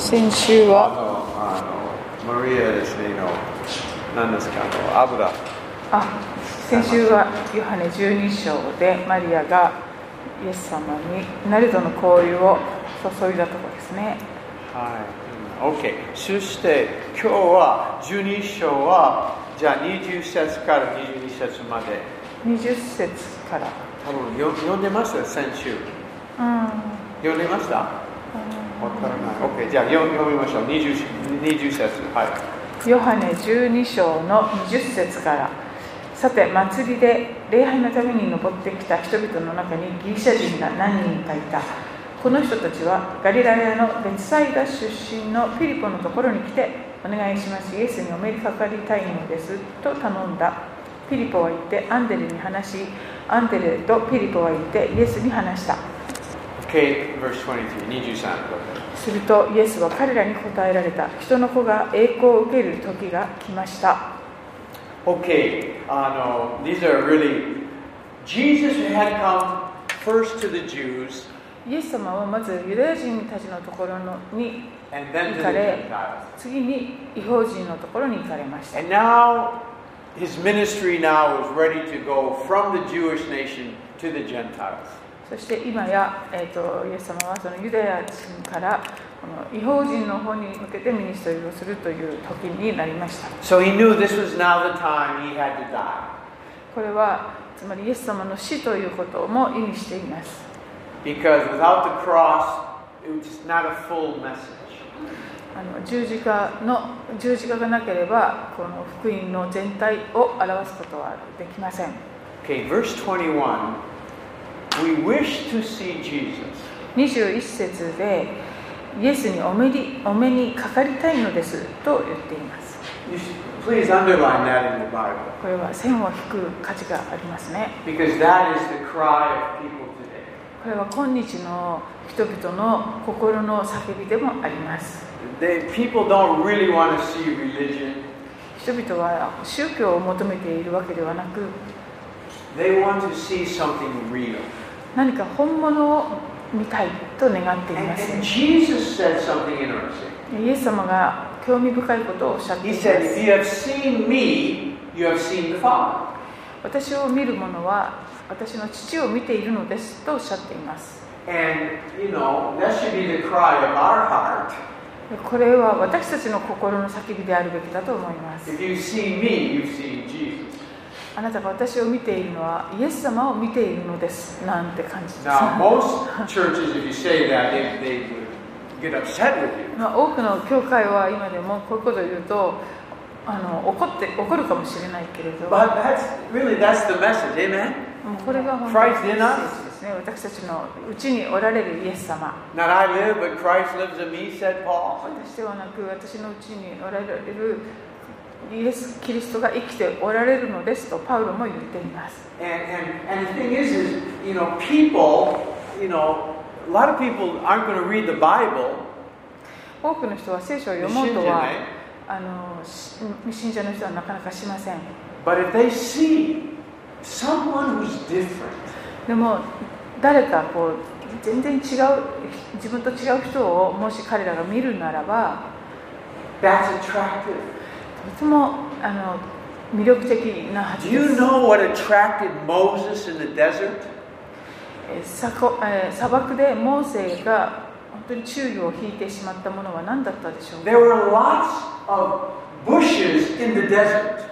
先週あはのあのマリアですねの何ですかあの油あ先週はヨハネ12章でマリアがイエス様にナルドの香油を注いだところですね。はい、うん OK そして今日は12章はじゃあ20節から22節まで。20節から。多分よ読んでました先週。うん。読んでました？わからない。OK じゃあ読みましょう。20, 20節。はい。ヨハネ12章の20節から。さて祭りで礼拝のために登ってきた人々の中にギリシャ人が何人かいた。この人たちはガリラヤのベツサイダ出身のピリポのところに来てお願いします。イエスにお目にかかりたいのです。と頼んだ。ピリポは言ってアンデレに話しアンデレとピリポは言ってイエスに話した OK verse 23 23するとイエスは彼らに答えられた人の子が栄光を受ける時が来ました。イエス様はまずユダヤ人たちのところに。次に異邦人のところに行かれました to the Jewish nation to the Gentiles. そして今や、えー、とイエス様はそのユダヤ人からこの違法人の方に向けてミニストリーをするという時になりました So he knew this was now the time he had to die. これはつまりイエス様の死ということも意味しています Because without the cross, it was not a full message. あの十字架の十字架がなければこの福音の全体を表すことはできません Okay, verse 21 21節で、イエスにお目に,かかりたいのですと言っています。これは線を引く価値がありますね。これは今日の人々の心の叫びでもあります。人々は宗教を求めているわけではなく、They want to. 何か本物を見たいと願っています。イエス様が興味深いことをおっしゃっています。私を見る者は私の父を見ているのですとおっしゃっています。これは私たちの心の叫びであるべきだと思います。あなたが私を見ているのはイエス様を見ているのですなんて感じです。まあ多くの教会は今でもこういうことを言うとあの怒って怒るかもしれないけれど。これが本当に。私たちのうちにおられるイエス様。Not I live, but Christ 私ではなく私のうちにおられる。イエス・キリストが生きておられるのですとパウロも言っています。多くの人は聖書を読もうとは、あの信者の人はなかなかしません。でも、誰かこう全然違う、自分と違う人をもし彼らが見るならば、とてもあの魅力的なは Do ずで you す know what attracted Moses in the desert? えーさこえー砂漠でモーセが本当に注意を引いてしまったものは何だったでしょうか There were lots of bushes in the desert.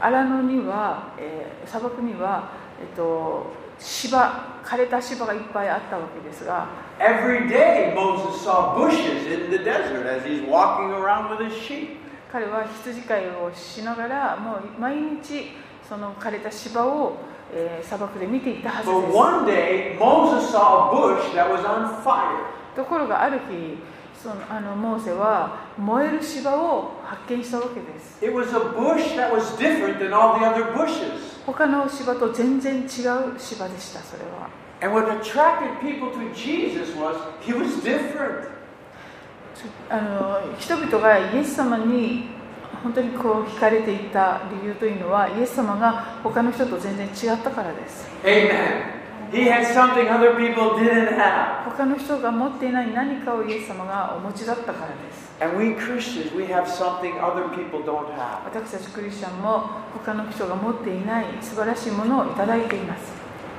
荒野には、えー砂漠には、えっと、芝枯れた芝がいっぱいあったわけですが Every day Moses saw bushes in the desert as he's walking around with his sheep. 彼は羊飼いをしながらもう毎日その枯れた芝を、えー、砂漠で見ていたはずです。Day, ところがある日そのあのモーセは燃える芝を発見したわけです。他の芝と全然違う芝でした、それは。And what attracted people to Jesus was, he was different. あの人々がイエス様に本当にこう惹かれていた理由というのはイエス様が他の人と全然違ったからです Amen. He had something other people didn't have. 他の人が持っていない何かをイエス様がお持ちだったからです And we Christians, we have something other people don't have. 私たちクリスチャンも他の人が持っていない素晴らしいものをいただいています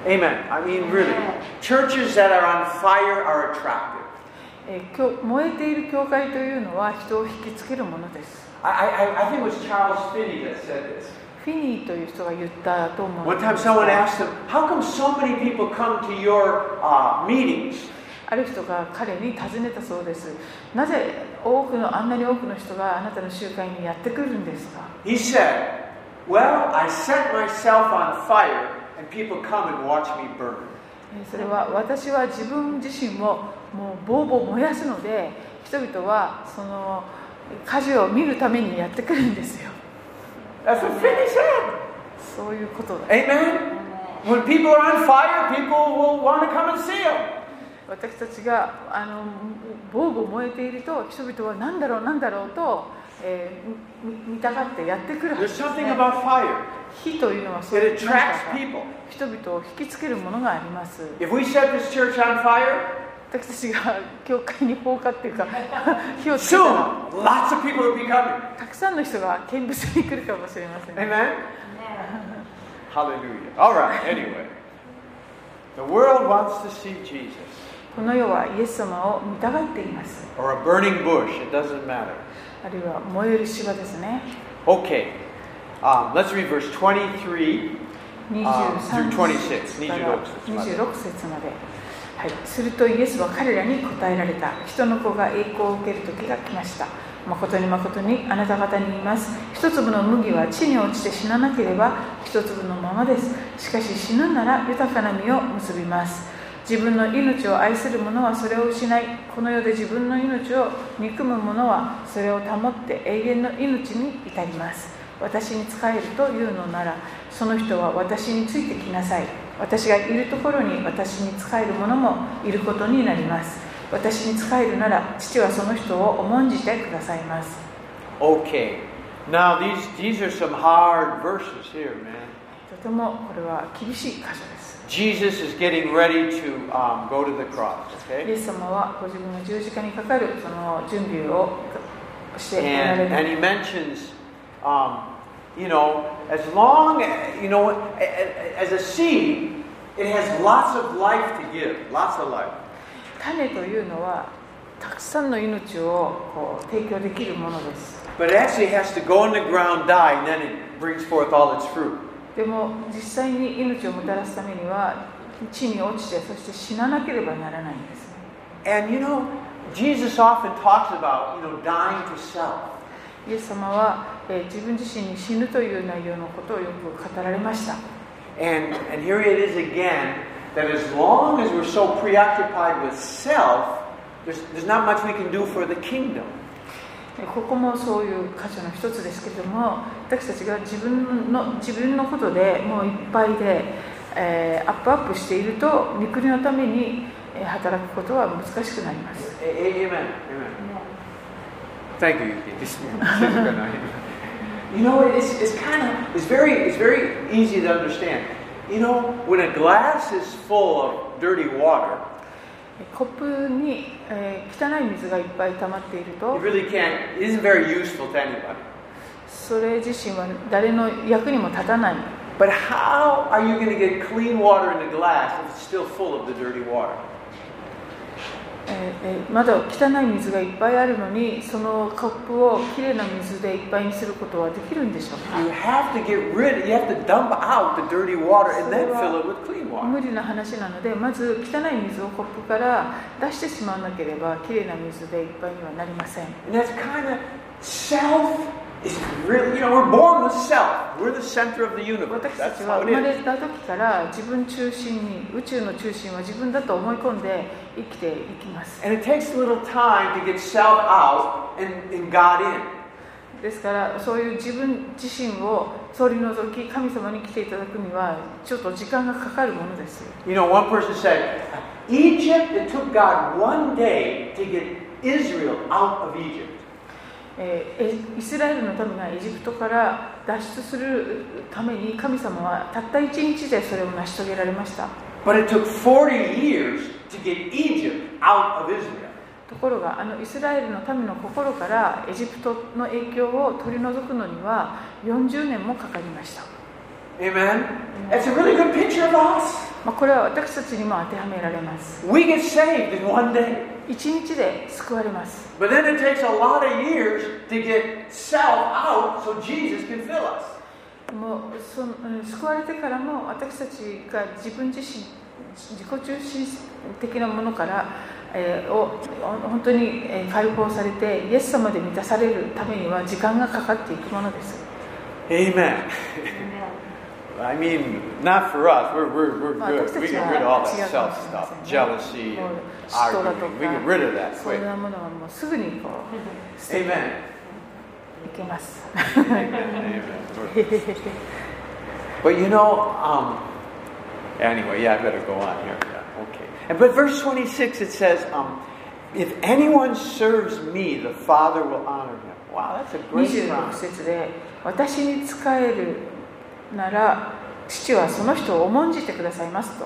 Amen. I mean, really. Churches that are on fire are attractive. えー教燃えている教会というのは人を引きつけるものです I, I, I think it was Charles Finney that said this. フィニーという人が言ったと思う One んで time す someone が asked him, How come so many people come to your uh, meetings? ある人が彼に尋ねたそうですなぜ多くのあんなに多くの人があなたの集会にやってくるんですか He said, Well, I set myself on fire and people come and watch me burn. えーそれは私は自分自身ももうぼうぼう燃やすので人々はその火事を見るためにやってくるんですよ。そういうことだ。Amen? When people are on fire, people will want to come and see you. 私たちがあのぼうぼう燃えていると人々は何だろう何だろうと、えー、見たがってやってくるはずです、火というのはそういうか人々を引きつけるものがあります。私たちが教会に放火っていうか火をつけたら soon lots of people will be coming. たくさんの人が見物に来るかもしれません Amen. Hallelujah. All right, anyway. The world wants to see Jesus この世はイエス様を見たがっています or a burning bush, it doesn't matter. あるいは燃える芝ですね Okay, um, let's read verse 23. 23 through 26から26節まで26節まで、はい、するとイエスは彼らに答えられた。人の子が栄光を受ける時が来ました。誠に誠にあなた方に言います。一粒の麦は地に落ちて死ななければ一粒のままです。しかし死ぬなら豊かな実を結びます。自分の命を愛する者はそれを失いこの世で自分の命を憎む者はそれを保って永遠の命に至ります。私に仕えるというのならその人は私についてきなさい。私がいるところに私に仕える者もいることになります私に仕えるなら父はその人を重んじてくださいます Okay, now these, these are some hard verses here, man. とてもこれは厳しい箇所です Jesus is getting ready to um, go to the cross, イ okay? エス様はご自分の十字架にかかるその準備をしておられ And, and る he mentions, um, you know, as long, you know, a- a- as a seed, it has lots of life to give, lots of life. 種というのはたくさんの命をこう提供できるものです But it actually has to go in the ground, die, and then it brings forth all its fruit. でも実際に命をもたらすためには地に落ちてそして死ななければならないんですね And you know, Jesus often talks about, you know, dying to self. イエス様は、えー自分自身に死ぬという内容のことをよく語られました And, and here it is again that as long as we're so preoccupied with self, there's, there's not much we can do for the kingdom. えここもそういう箇所の一つですけれども私たちが自分の自分のことでもういっぱいで、えーアップアップしていると御国のためにえー働くことは難しくなります Amen. Amen. Thank you, Yuki. you know, it's, it's kind of it's very it's very easy to understand. You know, when a glass is full of dirty water, コップに、えー汚い水がいっぱい溜まっている it と really can't it isn't very useful to anybody. それ自身は誰の役にも立たない But how are you going to get clean water in the glass if it's still full of the dirty water? えーえーまだ汚い水がいっぱいあるのにそのコップをきれいな水でいっぱいにすることはできるんでしょうか？You have to get rid. You have to dump out the dirty water and then fill it with clean water. 無理な話なのでまず汚い水をコップから出してしまわなければきれいな水でいっぱいにはなりません And that's kind of self really, you know, we're born with self. We're the center of the universe. 私た That's ちは生ま it れ is. た時から自分中心に宇宙の中心は自分だと思い込んで生きていきます And it takes a little time to get self out and, and God in. ですからそういう自分自身を取り除き神様に来ていただくにはちょっと時間がかかるものです You know, one person said, Egypt, it took God one day to get Israel out of Egypt. えイスラエルの民がエジプトから脱出するために神様はたった一日でそれを成し遂げられました But it took 40 years to get Egypt out of Israel. ところがあのイスラエルの民の心からエジプトの影響を取り除くのには40年もかかりました、Amen? That's a really good picture of us. まあ、これは私たちにも当てはめられます We get saved in one day. 一日で救われます But then it takes a lot of years to get self out so Jesus can fill us. もうそのうん救われてからも私たちが自分自身自己中心的なものから、えーを本当にえー解放されてイエス様で満たされるためには時間がかかっていくものです Amen. I mean, not for us. We're, we're, we're まあ good. 私た We ち get は rid of all 違 that うかも self しれま stuff, せんね jealousy もう and 嫉妬だ arguing. と We get rid of that そういう quick. ものはもうすぐにこう捨ててい Amen. けます。 Amen. But you know, um, anyway, yeah, I better go on here. Yeah, okay. And, but verse 26 it says, um, if anyone serves me, the Father will honor him. Wow, that's a great 26 promise. 節で私に仕える なら父はその人を重んじてくださいますと。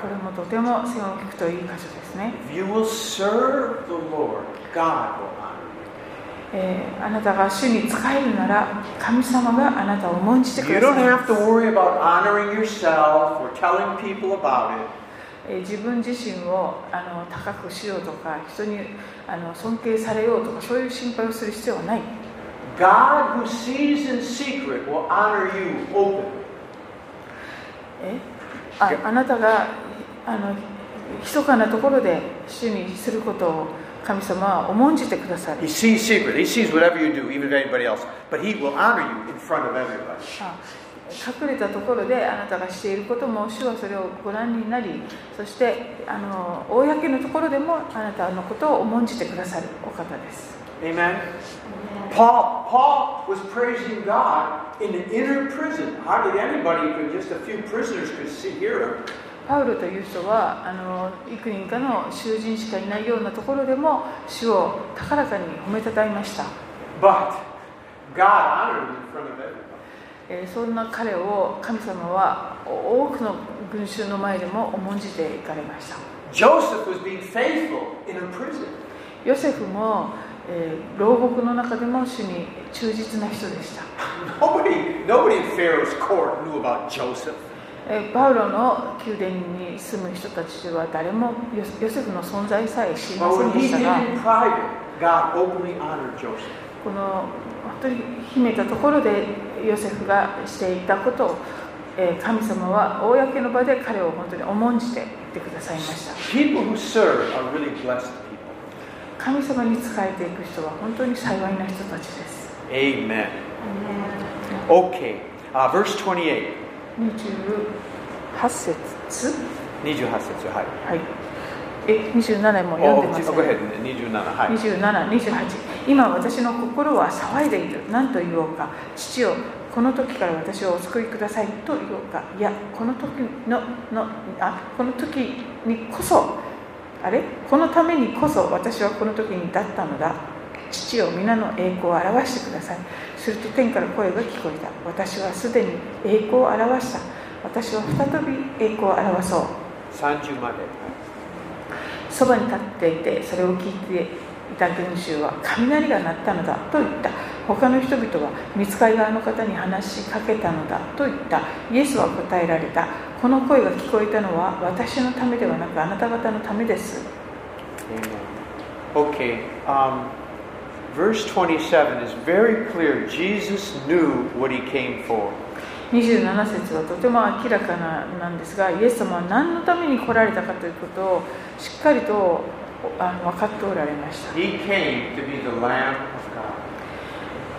これもとても背を聞くといい箇所ですね。えー、あなたが主に仕えるなら神様があなたを重んじてください。えー、自分自身をあの高くしようとか人にあの尊敬されようとかそういう心配をする必要はない。え？あ,なたがあの密かなところで主にすることを神様は重んじてくださる。隠れたところであなたがしていることも主はそれをご覧になり、そしてあの公のところでもあなたのことを重んじてくださるお方です。Amen. Paul, Paul was praising God in an inner prison. Hardly anybody could, just a few prisoners could see, hear him. パウロという人はあの幾人かの囚人しかいないようなところでも主を高らかに褒めたたえました、But God honored him in front of everybody. えーそんな彼を神様は多くの群衆の前でも重んじていかれました Joseph was being faithful in a prison. ヨセフも、えー、牢獄の中でも主に忠実な人でした。パウロの宮殿に住む人たちでは誰もヨ,セフの存在さえ知りませんでしたがこの本当に秘めたところでヨセフがしていたことを、えー、神様は公の場で彼を本当に重んじていってくださいました。神様に仕えていく人は本当に幸いな人たちです。Amen. Okay, uh, verse 28. 28節28節はい。はいえ27も読んでます Oh, ahead. 27はい。27、28今私の心は騒いでいる。何と言おうか。父よこの時から私をお救いくださいと言おうか。いやこの時ののあこの時にこそあれ？このためにこそ私はこの時に立ったのだ。父よ皆の栄光を表してください。すると天から声が聞こえた。私はすでに栄光を表した。私は再び栄光を表そう。30まで。そばに立っていてそれを聞いていた群衆は雷が鳴ったのだと言った他の人々は見つかり側の方に話しかけたのだと言ったイエスは答えられたこの声が聞こえたのは私のためではなくあなた方のためです. Okay, um, verse 27 is very clear. Jesus knew what he came for. 27節はとても明らかななんですがイエス様は何のために来られたかということをしっかりとあの分かっておられました。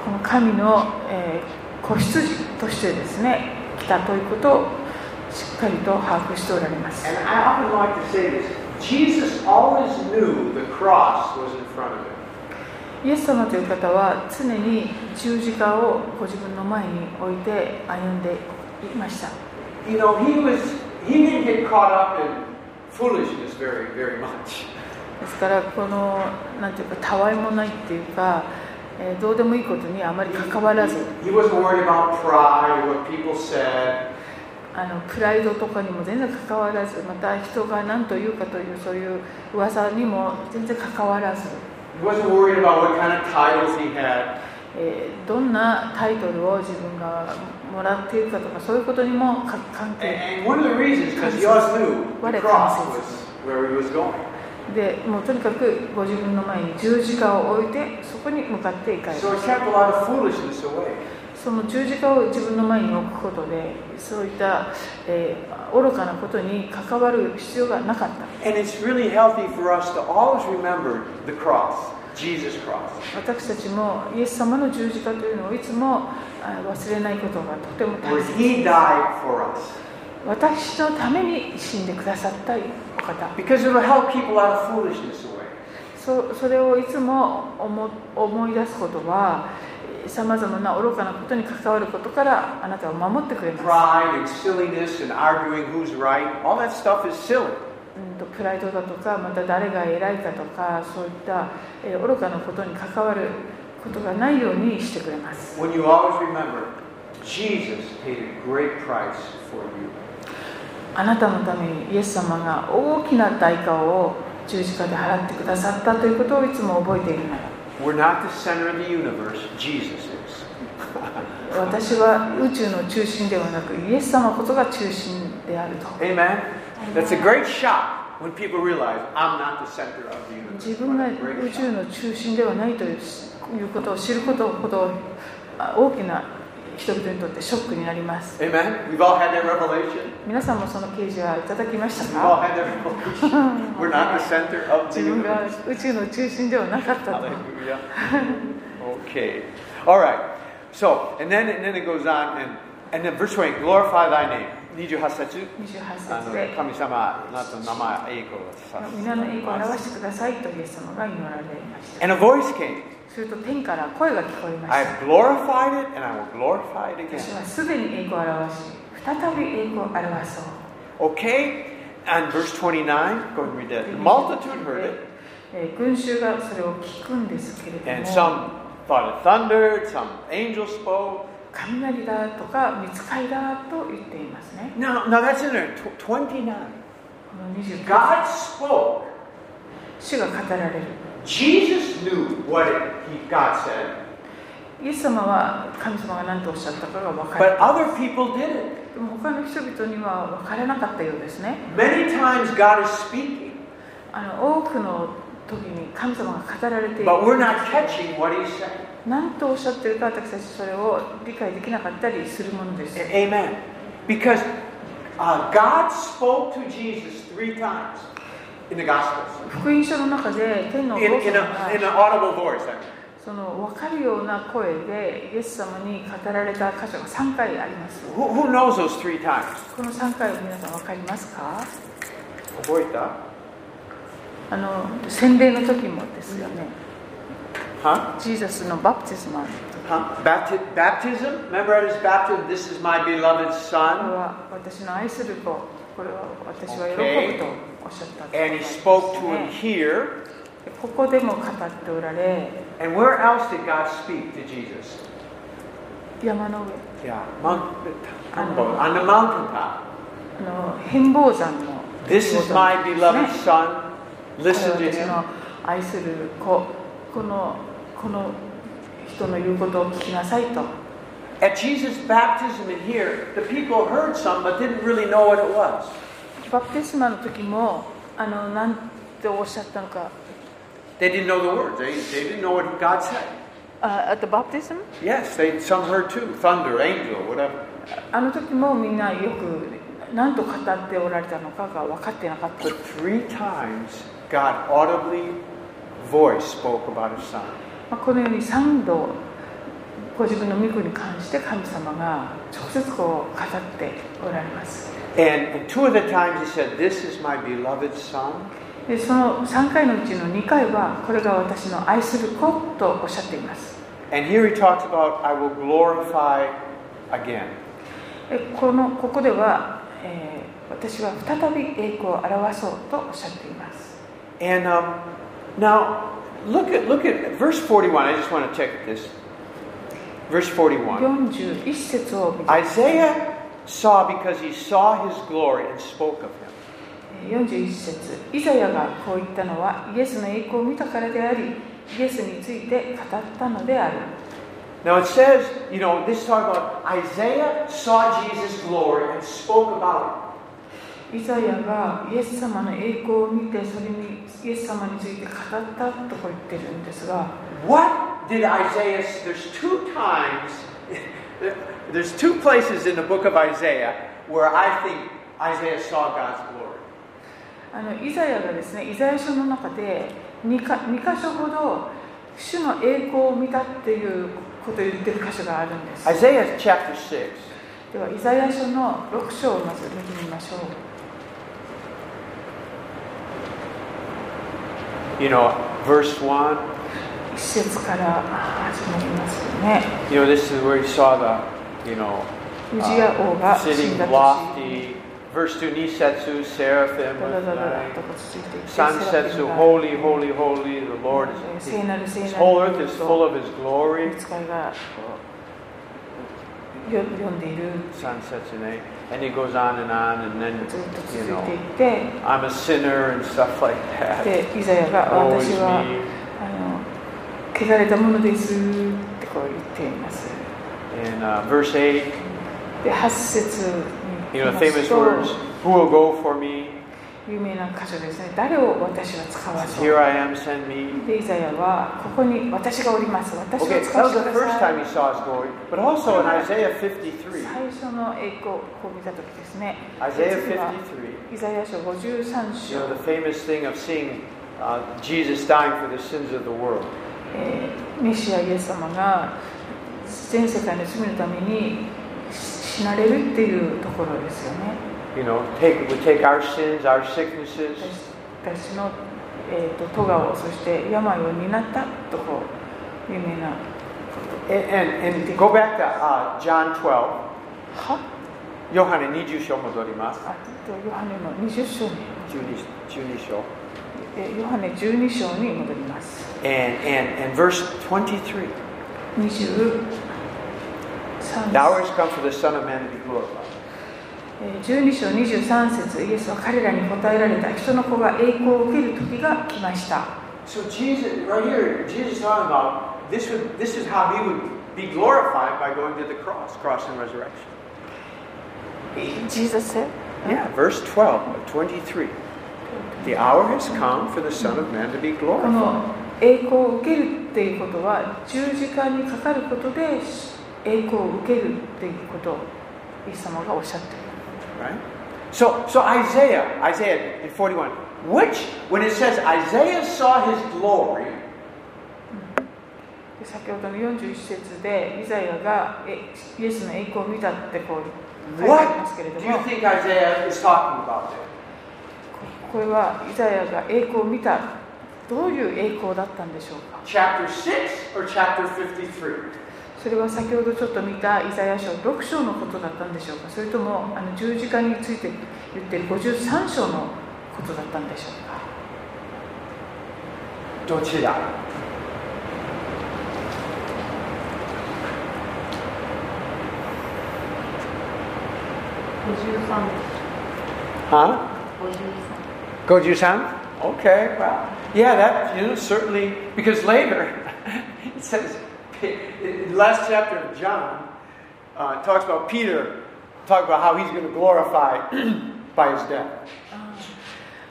この神の、えー、子羊としてですね、来たということをしっかりと把握しておられます。イエス様という方は常に十字架をご自分の前に置いて歩んでいました。ですからこのなんていうかたわいもないっていうか、えー、どうでもいいことにあまり関わらず pride, あのプライドとかにも全然関わらずまた人が何と言うかというそういう噂にも全然関わらず。え、え、どんなタイトルを自分がもらっているかとかそういうことにも関係。でもうとにかくご自分の前に十字架を置いてそこに向かっていかれる So he kept a lot of foolishness away. その十字架を自分の前に置くことでそういった、えー愚かなことに関わる必要がなかった And it's really healthy for us to always remember the cross, Jesus' cross. 私たちもイエス様の十字架というのをいつもあ忘れないことがとても大切 for us. 私のために死んでくださった方。そ,それをいつも思,い出すことは、さまざまな愚かなことに関わることからあなたを守ってくれます。プライドだとか、また誰が偉いかとか、そういった愚かなことに関わることがないようにしてくれます。あなたのためにイエス様が大きな代価を十字架で払ってくださったということをいつも覚えているなら 私は宇宙の中心ではなくイエス様こそが中心であると。自分が宇宙の中心ではないということを知ることほど大きな人々にとってショックになります。皆さんもその刑事はいただきました自分が宇宙の中心ではなかった。皆の栄光を表してくださいとイエス様が祈られ。すると天から声が聞こえました have glorified it and I will glorify it 私.はすでに栄光を表し再び栄光を表そう Okay? And verse 29, go and read that. The multitude heard it, えー群衆がそれを聞くんですけれど and も some thought it thundered, some angels spoke. 雷だとか見つかりだと言っていますね Now, now that's in there, tw- 29. この29 God spoke. 主が語られる Jesus knew what it, he, God said, イエス様は神様が何とおっしゃったかが分かる but other people didn't. でも他の人々には分からなかったようですね Many times God is speaking, あの多くの時に神様が語られている but we're not catching what he's saying. 何とおっしゃってるか私たちそれを理解できなかったりするものです A- Amen. Because uh, God spoke to Jesus three times 福音書の中で天の御子様がその分かるような声でイエス様に語られた箇所が3回あります。この3回を皆さん分かりますか？覚えた？あの洗礼の時もですよね。はジーザスのバプティスマン。バプティズムこれは私の愛する子。これは私は喜 Okay. ぶとおっしゃったと And he spoke to him here. ここでも語っておられ And where else did God speak to Jesus? 山の上 Yeah, Mount, on the mountaintop. あの変貌山の This is my beloved ね son. Listen は to 私 him. の愛する子このこの人の言うことを聞きなさいと At Jesus' baptism in here, the people heard some but didn't really know what it was. バプテスマの時もあのなんておっしゃったのか They didn't know the words. They, they didn't know what God said. あ at the baptism Yes, they some heard too. Thunder, angel, whatever. あの時もみんなよく何と語っておられたのかが分かってなかった But three times, God audibly voice spoke about his son. まあこのように3度 ご自分の御子に関して神様が直接こう語っておられます。Said, でその3回のうちの2回は、これが私の愛する子とおっしゃっています。About, このここでは、え、私は再び栄光を表そうとおっしゃっています。And, um, now, look at, look at verse 41. I just want to check this. Verse 41. 41節を見て Isaiah saw because he saw his glory and spoke of him. 41節イザヤがこう言ったのはイエスの栄光を見たからでありイエスについて語ったのである Now it says, you know, this is talking about Isaiah saw Jesus' glory and spoke about イザヤがイエス様の栄光を見てそれにイエス様について語ったとこう言ってるんですが it. What did Isaiah, there's two times, there's two places in the book of Isaiah where I think Isaiah saw God's glory. あのイザヤがですねイザヤ書の中で 2, か2箇所ほど主の栄光を見たっていうことを言ってる箇所があるんです Isaiah chapter 6. ではイザヤ書の6章をまず見てみましょう You know, verse 1, 一節から始まりますよね you know, this is where he saw the, you know, ウジヤ王 uh, が死 sitting んだ年 lofty. Verse 2, Nisetsu, seraphim, ダダダダ with ダ nine. とこついていて Sansetsu, holy, holy, holy, the Lord is. 聖なる聖なる His whole earth is full of His glory. 使いがこうよ読んでいる Sansetsu, ne? and he goes on and on, and then, ずっと続 you いて know, いって I'm a sinner and stuff like that. でイザヤが Woe 私 is は me. 汚れたものですってこう言っています In uh, verse 8, で8節に you know, 来 the famous と words, Who will go for me? 有名な箇所ですね誰を私は使わそう Here I am, send me. でイザヤはここに私がおります私を Okay, 使 that わ was せて the くだ first さ time い he saw his glory, but also in Isaiah 53. 最初の栄光を見た時ですね Isaiah 次は 53. イザヤ書53 You 章 know, the famous thing of seeing uh, Jesus dying for the sins of the world. えーメシアイエス様が全世界の罪のために死なれるっていうところですよね You know, take, would take our sins, our sicknesses, 私の、えー、と咎をそして病を担ったとこう有名な and, and, and go back to uh, John 12. はヨハネ20章戻ります。あとヨハネの20章に 12, 12章。えーヨハネ12章に戻ります And, and, and verse 23. 23 The hour has come for the Son of Man to be glorified. えー12章23節イエスは彼らに答えられた人の子が栄光を受ける時が来ました So Jesus, right here, Jesus is talking about this, would, this is how he would be glorified by going to the cross, cross and resurrection. Jesus said Yeah, verse 12 of 23. The hour has come for the Son of Man to be こ glorified. の栄光を受けるっていうことは十字架にかかることで栄光を受けるっていうことをイエス様がおっしゃっている Right? So, so Isaiah, Isaiah in 41, which, when it says Isaiah saw his glory, で先ほどの41節でイザヤがえイエスの栄光を見たってこう書いてありますけれ what ど do you も think Isaiah is talking about there? これはイザヤが栄光を見たどういう栄光だったんでしょうか？Chapter 6 or chapter 53? それは先ほどちょっと見たイザヤ書6章のことだったんでしょうか？それともあの十字架について言ってる53章のことだったんでしょうか？どちら？Huh? 53? Okay, well, yeah, that, you know, certainly, because later, it says, in the last chapter of John, uh, talks about Peter, talk about how he's going to glorify by his death.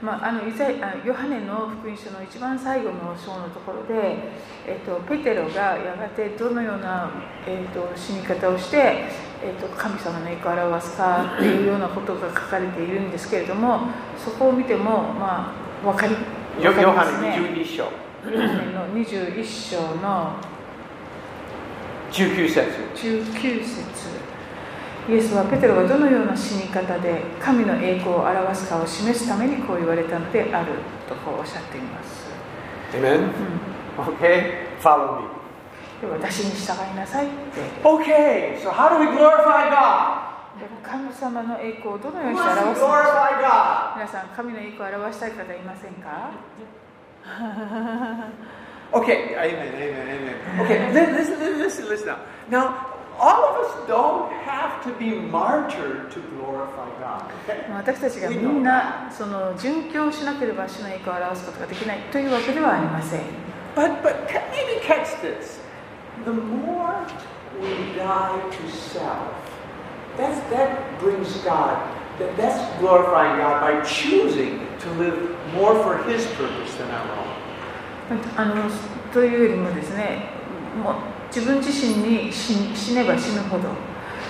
まあ、あのイザヤあヨハネの福音書の一番最後の章のところで、えっと、ペテロがやがてどのような、えっと、死に方をして、えっと、神様の栄光を表すかっていうようなことが書かれているんですけれどもそこを見ても、まあ、分かりますね。22章、ヨハネの21章の19節。19節イエスはペテロがどのような死に方で神の栄光を表すかを示すためにこう言われたのであるとこうおっしゃっています。Amen? うん Okay, follow me. で私に従いなさいって。Okay, so how do we glorify God? で神様の栄光をどのようにして表すのか glorify God? 皆さん、神の栄光を表したい方いませんか Okay, amen, amen, amen. Okay, li- listen, listen, listen, now. Now, all of us don't have to be martyred to glorify God. Okay? 私たちがみんなその殉教しなければ主の栄光を表すことができないというわけではありません But but maybe catch this. The more we die to self, that's that brings God. That, that's glorifying God by choosing to live more for His purpose than our own. あのというよりもですねもう自分自身に死死ねば死ぬほど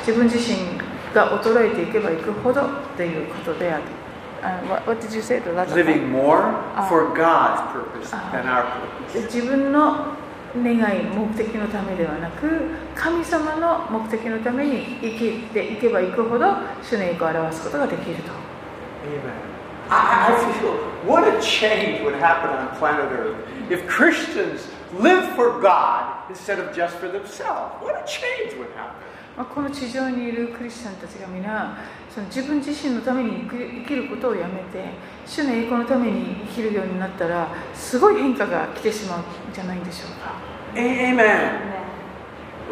自分自身が衰えていけばいくほどということである。あ what, did you say? Living more Ah. for God's purpose Ah. than our で purpose. 自分の願い目的のためではなく神様の目的のために生きていけばいくほど主の栄光を表すことができると Amen. I, I I feel what a change would happen on planet Earth if Christians lived for God instead of just for themselves. What a change would happen. まあこの地上にいるクリスチャンたちが皆その自分自身のために生きることをやめて主の栄光のために生きるようになったらすごい変化が来てしまうんじゃないんでしょうか Amen.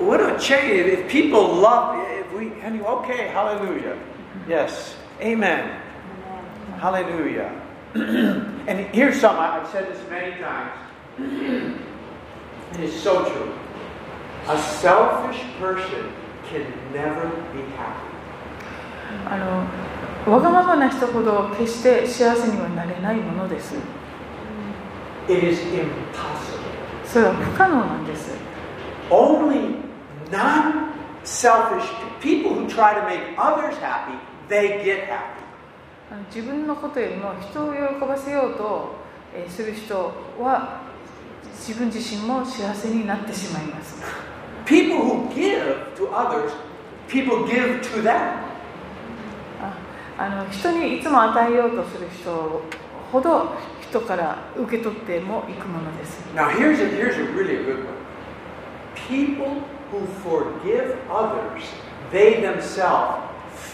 What a change if people love. If we and you- okay, hallelujah. Yes, amen. Hallelujah. and here's some. I've said this many times. It is so true. A selfish person あのわがままな人ほど決して幸せにはなれないものです。それは不可能なんです。Only 自分のことよりも人を喜ばせようとする人は自分自身も幸せになってしまいます。People who give to others, people give to them. ああの人にいつも与えようとする人ほど人から受け取ってもいくものです Now here's a here's a really good one. People who forgive others, they themselves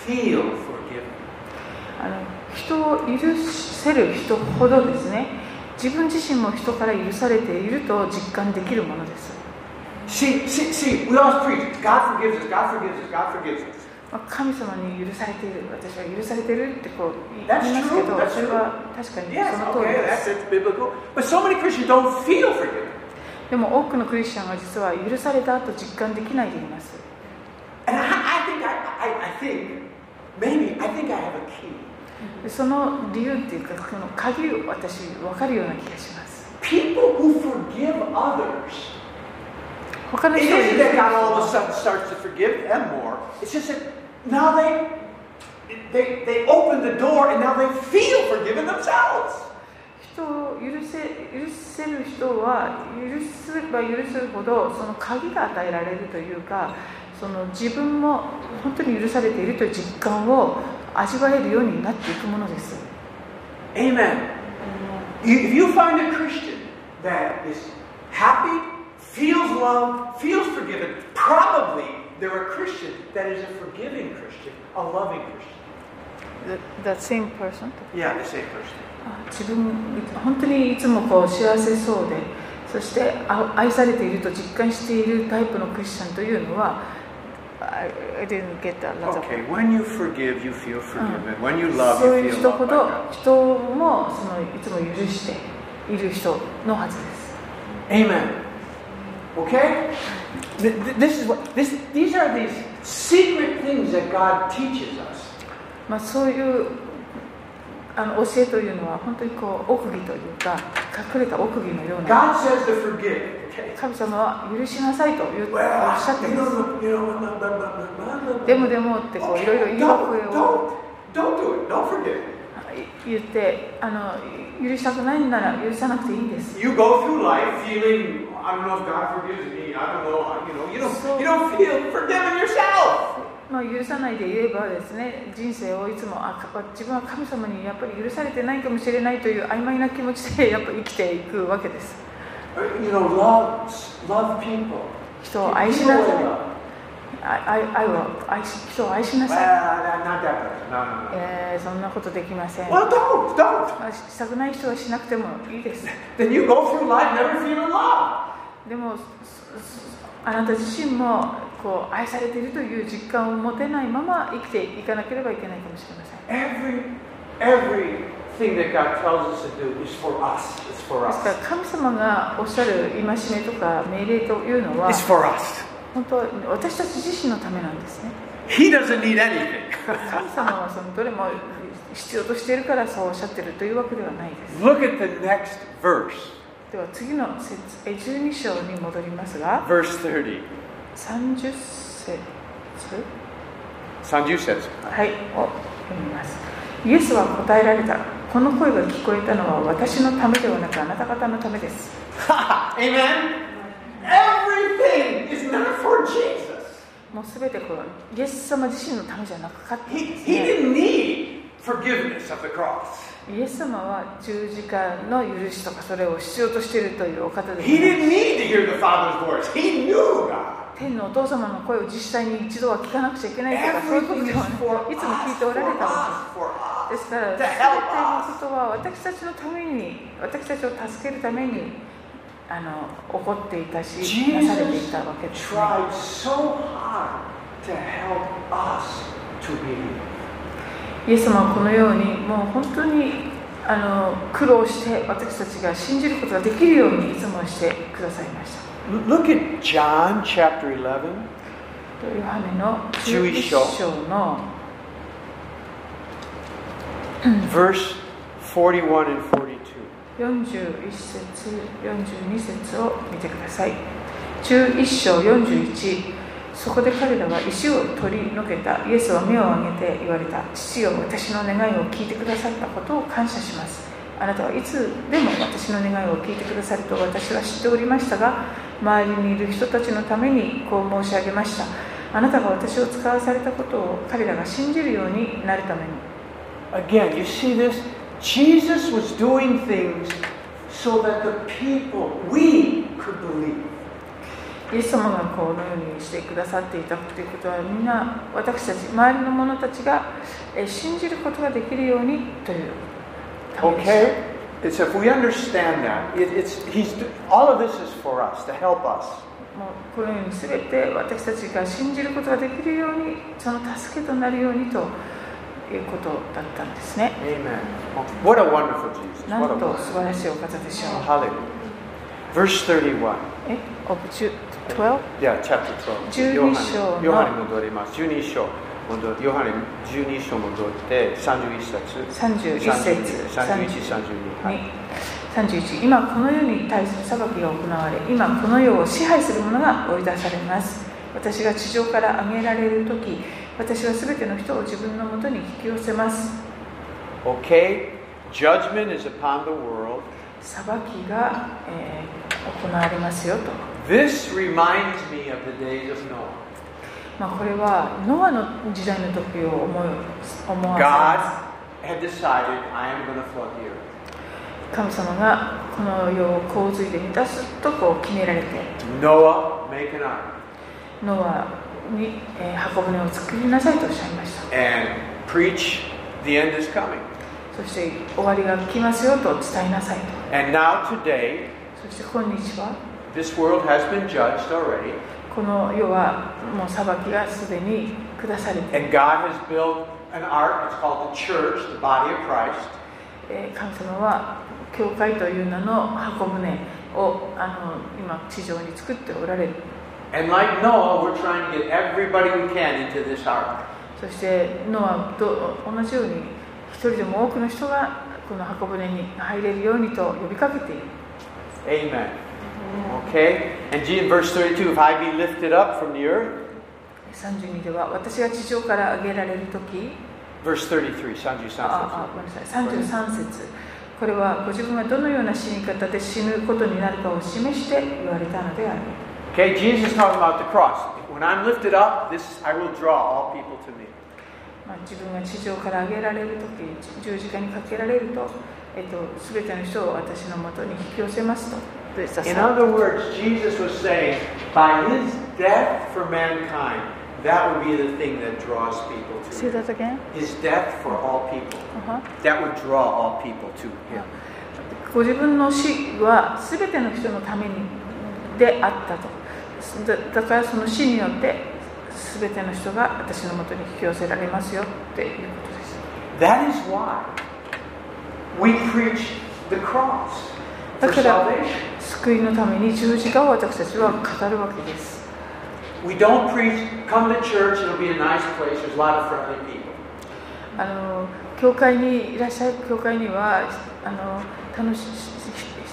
feel forgiven. あの人を許せる人ほどですね自分自身も人から許されていると実感できるものです神様に許されている、私は許されているってこう言いすけど、そは確かにその通りです。でも多くのクリスチャンは実は許されたと実感できないでいます。その理由っていうか、その鍵を私、わかるような気がします。他の人に言ってく。許せる人は許すれば許せるほどその鍵が与えられるというかその自分も本当に許されているという実感を味わえるようになっていくものです。Amen.Amen. feels loved, feels forgiven, probably they're a Christian that is a forgiving Christian, a loving Christian. The, the same person Yeah, the same person. あ自分本当にいつもこう幸せそうでそしてあ愛されていると実感しているタイプのクリスチャンというのは I, didn't get that last Okay, when you forgive, you feel forgiven. When you love, そういう人ほど.人もそのいつも許している人のはずです Amen. Okay? Th- th- This is what this. These are these secret things that God teaches us. まあ、そういうあの教えというのは本当にこう奥義というか隠れた奥義のような God says to forgive. 神様は許しなさいと言うおっしゃって you ます.でもでもってこういろいろ言い訳 don't, を don't, don't do it. Don't forgive. 言ってあの許したくないんなら許さなくていいんです You go through life feeling, I don't know if God forgives me. I don't know. You know, you don't, you don't feel forgiven yourself. まあ、許さないで言えばですね人生をいつもあか自分は神様にやっぱり許されてないかもしれないという曖昧な気持ちでやっぱ生きていくわけです You know, love, love people. 人を愛しなさい愛愛を愛し人を愛しなさい。ええ、そんなことできません。あしたくない人はしなくてもいいです。でもあなた自身もこう愛されているという実感を持てないまま生きていかなければいけないかもしれません。ですから神様がおっしゃる戒めとか命令というのは、本当私たち自身のためなんですね。He doesn't need anything. 神様はそのどれも必要としているからそうおっしゃっているというわけではないです。Look at the next verse. では次の節え12章に戻りますが Verse 30. 30節30節。はい、を読みます。イエスは答えられた。この声が聞こえたのは私のためではなくあなた方のためです。Amen? Everything is not for Jesus. もうすべてこうイエス様自身のためじゃなくかってい He, るんです he ね。didn't need forgiveness of the cross. イエス様は十字架の許しとかそれを必要としているというお方で He す、ね、didn't need to hear the Father's voice. He knew God. 天のお父様の声を実際に一度は聞かなくちゃいけないとかそういうことを、ね、いつも聞いておられたわけです。ですから、全ての.ことは私たちのために、私たちを助けるためにあの起こっていたし、なされていたわけです、ね。tried so hard to help us to believe. イエス様はこのように、もう本当にあの苦労して私たちが信じることができるようにいつもしてくださいました。Look at John chapter 11. ヨハネの11 11章章の verse 41 and 42. 41節、42節を見てください。11章41、そこで彼らは石を取り除けた。イエスは目を上げて言われた。父よ、私の願いを聞いてくださったことを感謝します。あなたはいつでも私の願いを聞いてくださると私は知っておりましたが、周りにいる人たちのためにこう申し上げました。あなたが私を使わされたことを彼らが信じるようになるために。Again, you see this? Jesus was doing things so that the people, we could believe. イエス様がこのようにしてくださっていたということはみんな私たち周りの者たちがえー信じることができるようにという Okay? It's if we understand that, it, it's he's all of this is for us to help us. もうこのように全て私たちが信じることができるようにその助けとなるようにということだったんですね. What a wonderful Jesus. なんと.素晴らしいお方でしょう Hallelujah. Verse 31. え？of 12? Yeah, chapter 12. 12章のヨハネ戻ります。12章ヨハネ12章戻って31節。31節31、32。はい。31今この世に対する裁きが行われ今この世を支配する者が追い出されます私が地上から上げられる時私は全ての人を自分のもとに引き寄せます Okay? Judgment is upon the world. 裁きが、えー行われますよと、This reminds me of the days of Noah. まあ、これはノアの時代の時を思い思わせま God had decided, I am going to flood the earth. す神様がこの世を洪水で満たすとこう決められて Noah, make an ark ノアに、えー箱舟を作りなさいとおっしゃいました and preach the end is coming. そして終わりが来ますよと伝えなさいと And now today, そして今日は this world has been judged already, この世はもう裁きがすでに下されて、and God has built an ark. It's called the church, the body of Christ. えー神様は教会という名の箱舟をあの今地上に作っておられる And like Noah, we're trying to get everybody we can into this ark. そしてノアと同じように一人でも多くの人がこの箱舟に入れるようにと呼びかけている Amen. Okay? And G in verse 32, if I be lifted up from the earth, 32では私が地上から上げられる時 verse 33, 33ああごめんなさい33節これはご自分はどのような死に方で死ぬことになるかを示して言われたのである Okay, Jesus is talking about the cross. When I'm lifted up, this I will draw all people to me. まあ、自分が地上から上げられる時十字架にかけられると、えっと、全ての人を私のもとに引き寄せますと。 In other words, Jesus was saying, by his death for mankind, that would be the thing that draws people to Say him. that again? His death for all people. うん That would draw all people to him. ご自分の死は全ての人のためにであったと。 だ,からその死によって全ての人が私のもとに引き寄せられますよっていうことです。だから救いのために十字架を私たちは語るわけです。あの教会にいらっしゃる教会にはあの楽し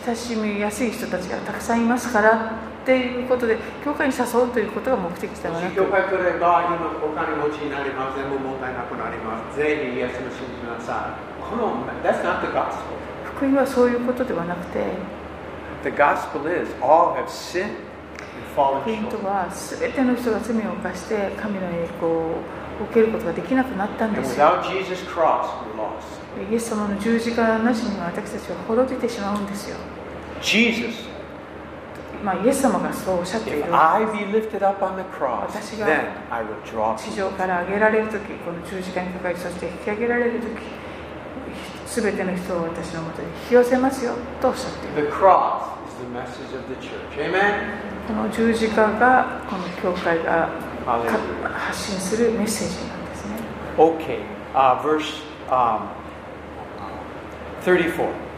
親しみやすい人たちがたくさんいますから。っていうことで教会に誘うということが目的ではなく教会来れば今お金持ちになります、全部問題なくなります、ぜひイエスの信じなさい。この、that's not the gospel. 福音はそういうことではなくて The gospel is all have sinned and fallen 福音.とは全ての人が罪を犯して神の栄光を受けることができなくなったんですよ without Jesus' cross, we're lost. イエス様の十字架なしには私たちは滅びてしまうんですよ、Jesus, まあ、イエス様がそうおっしゃっている if I be lifted up on the cross, 私が then I will draw 地.上から上げられる時この十字架にかかりそして引き上げられる時全ての人を私のもとに引き寄せますよとおっしゃっている The cross is the message of the church. Amen? この十字架がこの教会が発信するメッセージなんですね Okay, uh, verse um, 34.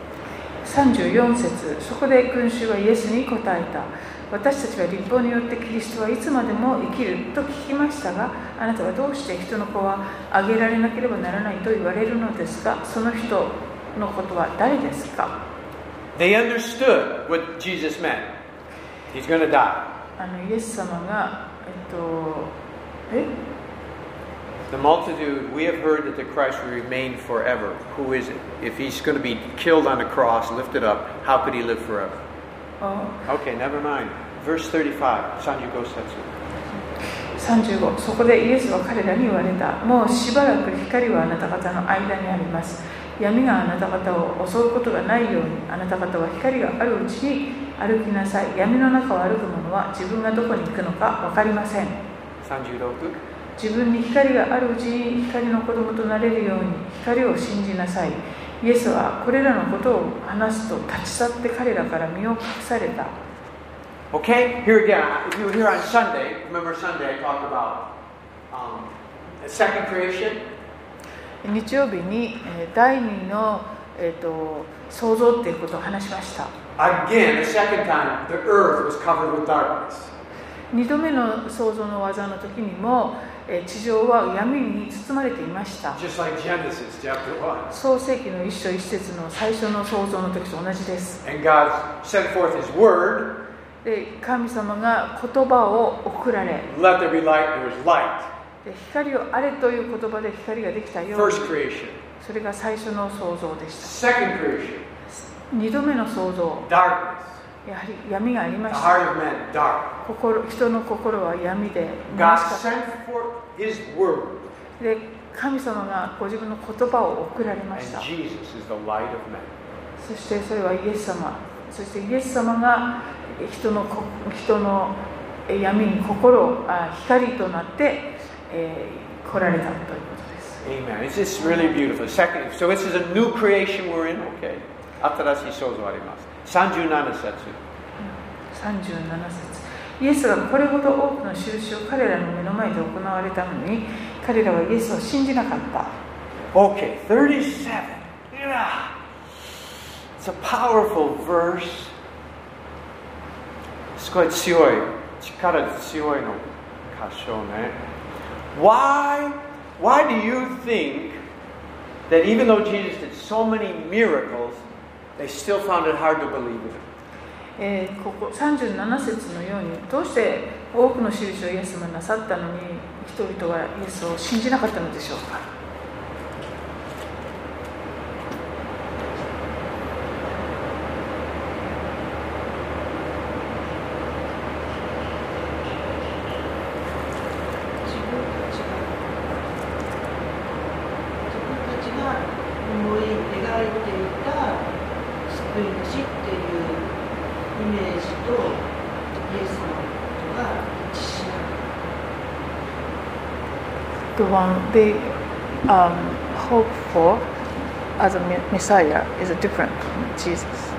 34節そこで群衆はイエスに答えた私たちは立法によってキリストはいつまでも生きると聞きましたがあなたはどうして人の子はあげられなければならないと言われるのですかその人のことは誰ですか？They understood what Jesus meant. He's going to die. あのイエス様がえっとえ？The multitude, we have heard that the Christ will remain forever. Who is it? If he's going to be killed on the cross, lifted up, how could he live forever? あ Okay, never mind. Verse 35. Sanjugo Setsu. 35そこでイエスは彼らに言われたもうしばらく光はあなた方の間にあります闇があなた方を襲うことがないようにあなた方は光があるうちに歩きなさい闇の中を歩く者は自分がどこに行くのか分かりません Sanjudoku. 自分に光があるうちに光の子供となれるように光を信じなさいイエスはこれらのことを話すと立ち去って彼らから身を隠された Okay, here again. If you were here on Sunday, remember Sunday I talked about um, the second creation? 日曜日にえー第二の、えー、と創造っていうことを話しました Again, the second time, the earth was covered with darkness. 2度目の創造の技の時にもえー地上は闇に包まれていました。創世記の一書一節の最初の創造の時と同じです。で神様が言葉を送られ、光をあれという言葉で光ができたように。それが最初の創造でした。二度目の創造、やはり闇がありました。心人の心は闇で,で。神様がご自分の言葉を送られました。そしてそれはイエス様。そしてイエス様が人の,こ人の闇に心を光となって、来られたということです。Amen. 新しい想像あります。37節。 37節イエスがこれほど多くの印を彼らの目の前で行われたのに彼らはイエスを信じなかった Okay, 37. Yeah. It's a powerful verse. すごい強い。力強いの箇所ね。Why, why do you think that even though Jesus did so many miracles, えここ37節のようにどうして多くの印をイエス様がなさったのに人々はイエスを信じなかったのでしょうか？one they um, hope for as a me- Messiah is different from Jesus.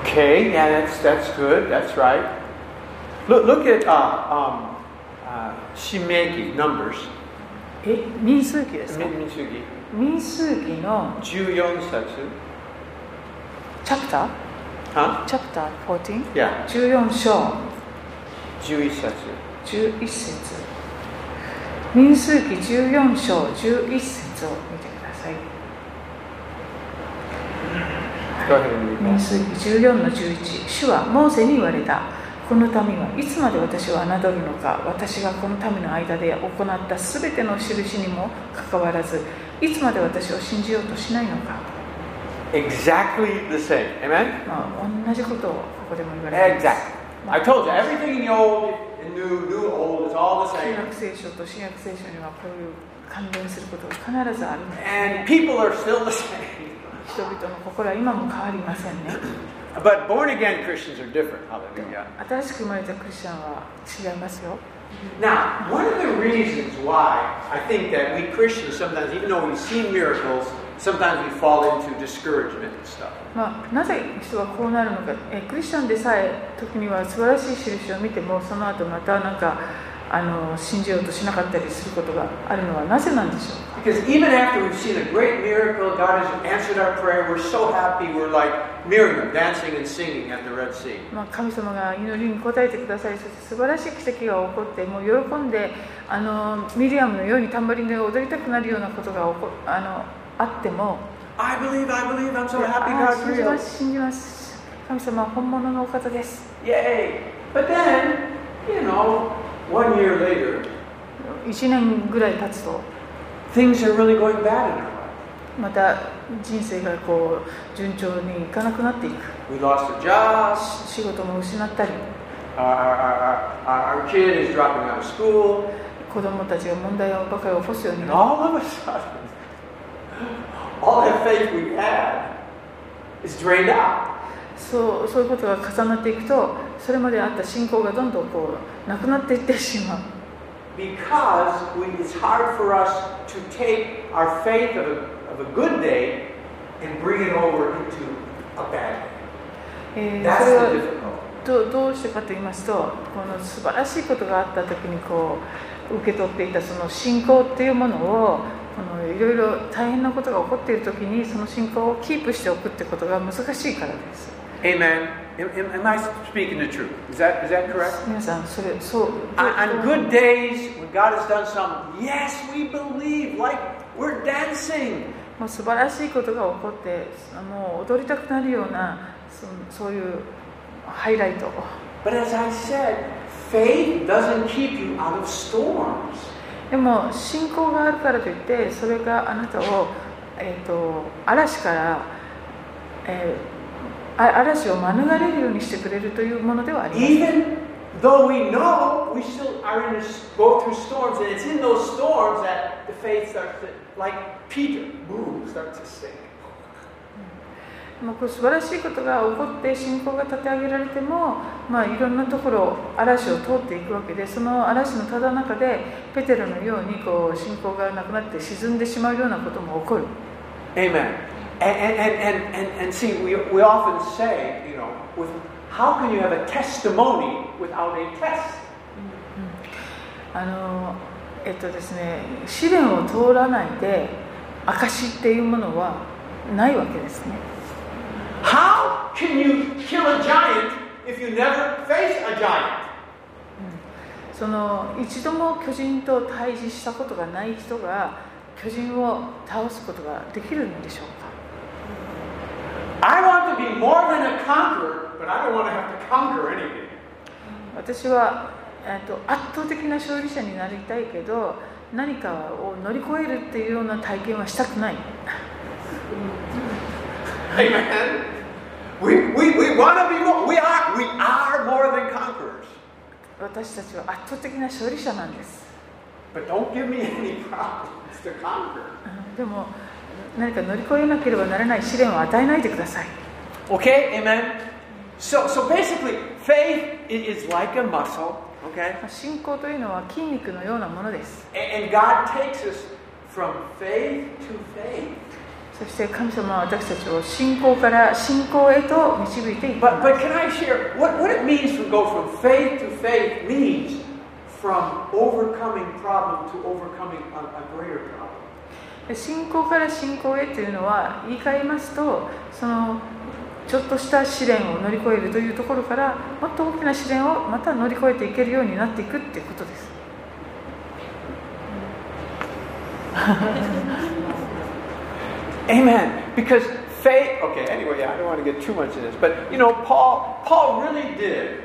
Okay, yeah, that's that's good. That's right. Look, look at uh, um, uh, Shimegi, Numbers, え民数記ですか Min- Minsugi, 民数記の14節. チャプター Huh? チャプター14 Yeah, 14章11節. 11節 民数記14章11節を見てください民.数記14の11主はモーセに言われたこの民はいつまで私を侮るのか私がこの民の間で行ったすべての印にもかかわらずいつまで私を信じようとしないのか、Exactly the same. Amen? まあ、同じことをここでも言われています Exactly. I told you, everything in the old, new, new, old, it's all the 旧 same. 約聖書と新約聖書にはこういう関連することが必ずあるんです、 And ね、 people are still the same. 人々の心は今も変わりませんね But born again Christians are different. Hallelujah. 新しく生まれたクリスチャンは違いますよ Now, one of the reasons why I think that we Christians sometimes, even though we see miracles, まあ、なぜ人はこうなるのか、えー、クリスチャンでさえ時には素晴らしい印を見てもその後またなんか、あのー、信じようとしなかったりすることがあるのはなぜなんでしょう神様が祈りに応えてくださいそして素晴らしい奇跡が起こってもう喜んで、あのー、ミリアムのようにタンバリンで踊りたくなるようなことが起こっ。あのーあっても I believe, I believe, I'm so あ happy あ God's 信じ real. ます信じます神様は本物のお方です Yay! But then, you know, one year later, 1年ぐらい経つと things are really going bad in our life. また人生がこう順調にいかなくなっていく We lost a job, し仕事も失ったり our, our, our, our kid is dropping out of school, 子供たちが問題ばかり起こすようになる all of a sudden, そう,そういうことが重なっていくとそれまであった信仰がどんどんこうなくなっていってしまう。それど,うしてかと言いますとこの素晴らしいことがあった時にこう受け取っていたその信仰っていうものをこのいろいろ大変なことが起こっている時にその信仰をキープしておくってことが難しいからです Amen. Am, am- I speaking the truth? Is that, is that correct? on good days, when God has done something, yes, we believe, like we're dancing. もう素晴らしいことが起こってもう踊りたくなるようなそそういうハイライト But as I said, faith doesn't keep you out of storms. でも信仰があるからといってそれがあなたを、えー、と嵐から、えー嵐を免れるようにしてくれるというものではありません though we know we still are in go through storms, and it's in those storms that the faith starts to, like Peter, boom, starts to sink. もうこう素晴らしいことが起こって信仰が立て上げられても、まあ、いろんなところ嵐を通っていくわけでその嵐のただ中でペテロのようにこう信仰がなくなって沈んでしまうようなことも起こる Amen. And, and, and, and, and see, we, we often say, you know, with, how can you have a testimony without a test? あのえっとですね試練を通らないで証っていうものはないわけですね How can you kill a giant if you never face a giant? その一度も巨人と対峙したことがない人が巨人を倒すことができるんでしょうか？私は、えー、と圧倒的な勝利者になりたいけど何かを乗り越えるっていうような体験はしたくない。うん Amen. We, we, we want to be more. We are, we are more than conquerors. 私たちは圧倒的な勝利者なんです But don't give me any problems to conquer. うんでも何か乗り越えなければならない試練を与えないでください Okay, amen. So, so basically, faith i- is like a muscle, okay? まあ信仰というのは筋肉のようなものです And, and God takes us from faith to faith. そして神様は私たちを信仰から信仰へと導いていきま But, す but can I share what, what it means to go from faith to faith means from overcoming problem to overcoming a, a greater problem. で信仰から信仰へというのは言い換えますとそのちょっとした試練を乗り越えるというところからもっと大きな試練をまた乗り越えていけるようになっていくっていうことです Amen. Because faith. Okay. Anyway, yeah, I don't want to get too much in this, but you know, Paul. Paul really did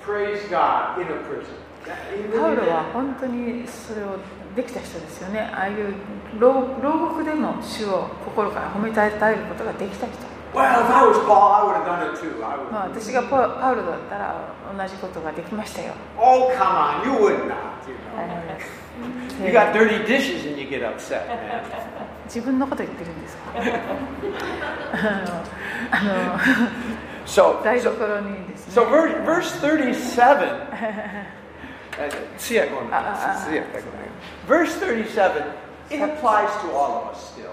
praise God in a prison. He パ really ウロ did. は本当にそれをできた人ですよねああいう牢牢獄でも主を心から褒めたたえることができた人 Well, if I was Paul, I would have done it too. I would. まあ、私がパパウロだったら同じことができましたよ。 Oh, come on, you would not. You あ know. の You got dirty dishes and you get upset, man. 自分のこと言ってるんですか？あのあの So, 台 so, so verse, verse 37. uh, see, I go on- Ah, ah, ah. see, I go on. Verse 37, it applies to all of us still.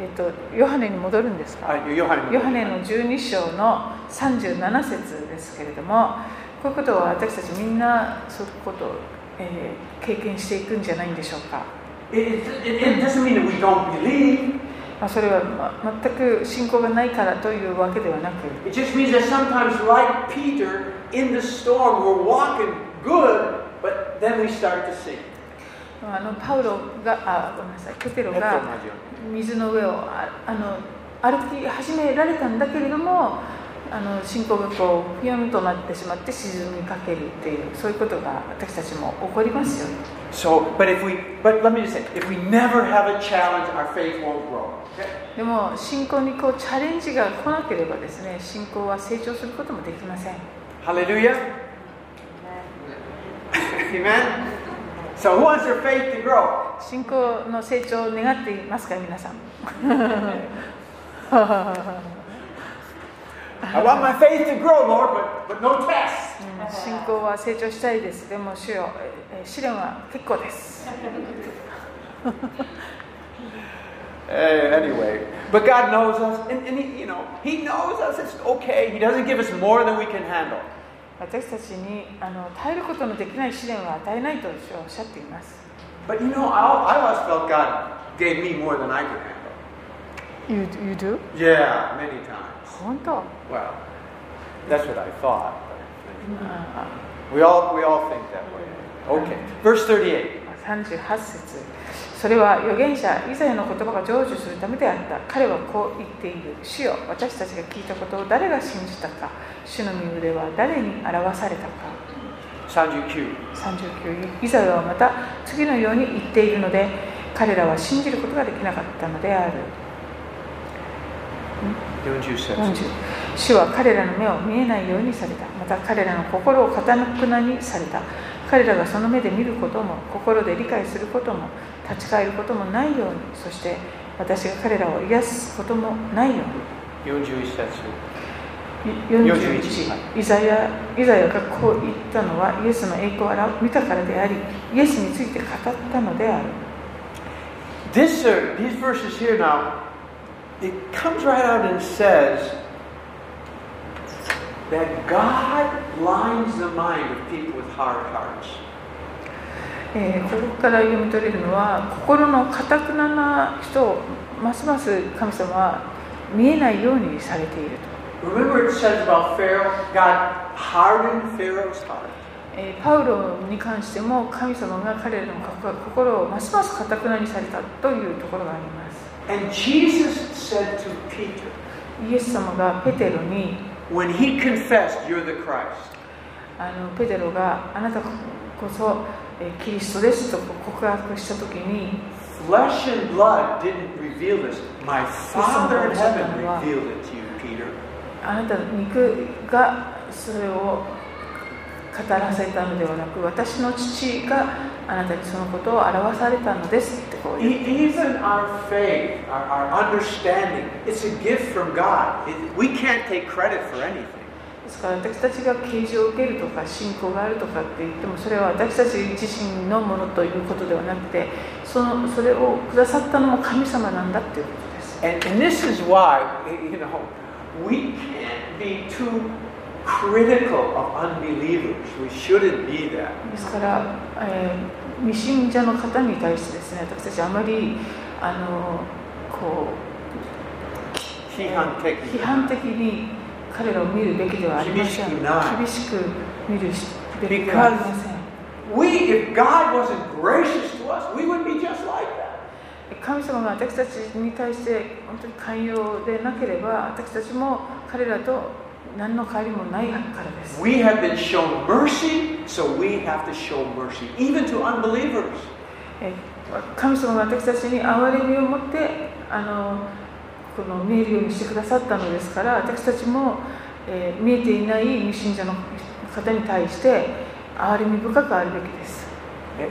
えっとヨハネに戻るんですか？Uh, ヨハネのヨハネの12章の37節ですけれどもこういうことは私たちみんなそういうことを、えー経験していくんじゃないんでしょうか、それは全く信仰がないからというわけではなく。パウロが、あごめんなさい、ペロが水の上をあの歩き始められたんだけれども、あの信仰がこうピュンとなってしまって沈みかけるっていうそういうことが私たちも起こりますよ、but if we, but let me just say, if we never have a challenge, our faith won't grow. でも信仰にこうチャレンジが来なければですね信仰は成長することもできません。ハレル信仰の成長を願っていますか皆さん。I want my faith to grow, Lord, but, but no tests. うん信仰は成長したいですでも主よえー試練は結構です Uh, anyway, but God knows us, and, and he, you know, He knows us. It's okay. He doesn't give us more than we can handle. 私たちにあの耐えることのできない試練は与えないと主はおっしゃっています But you know, I, I always felt God gave me more than I could handle. You, you do? Yeah, many times. 本当 Well, that's what I thought. We all we all think that way. Okay, verse thirty-eight. 38節それは預言者イザヤの言葉が成就するためであった彼はこう言っている主よ私たちが聞いたことを誰が信じたか主の身腕は誰に表されたか 39. 39イザヤはまた次のように言っているので彼らは信じることができなかったのである40節。主は彼らの目を見えないようにされた。また彼らの心をかなくなにされた。彼らがその目で見ることも心で理解することも立ち返ることもないように。そして私が彼らを癒すこともないように。41節。41イザヤイザヤがこう言ったのはイエスの栄光を見たからでありイエスについて語ったのである。This, these verses here now, ここから読み取れるのは心のかたくなな人をますます神様は見えないようにされていると。パウロに関しても神様が彼らの心をますますかたくなにされたというところがあります。And Jesus said to Peter, イエス様がペテロに when he confessed, You're the Christ, あのペテロがあなたこそ、えーキリストですと告白した時に flesh and blood didn't reveal this. My Father in heaven revealed it to you, Peter. あなたの肉がそれを 語らせたのではなく私の父があなたにそのことを表されたのですってこう言う E- Even our faith, our, our understanding, it's a gift from God. It, we can't take credit for anything. ですから私たちが啓示を受けるとか信仰があるとかって言ってもそれは私たち自身のものということではなくてそのそれをくださったのも神様なんだっていうことです And, and this is why, you know, we can't be too critical of unbelievers. We shouldn't be that. ですから、えー未信者の方に対してですね私たちあまりあのこう批判的批判的に彼らを見るべきではありません厳しく見るべきではありません We, if God wasn't gracious to us, we would be just like that. 神様が私たちに対して本当に寛容でなければ私たちも彼らと何の変わりもないからです We have been shown mercy, so we have to show mercy, even to unbelievers. え神様が私たちに憐れみを持ってあのこの見えるようにしてくださったのですから私たちも、えー見えていない未信者の方に対して憐れみ深くあるべきです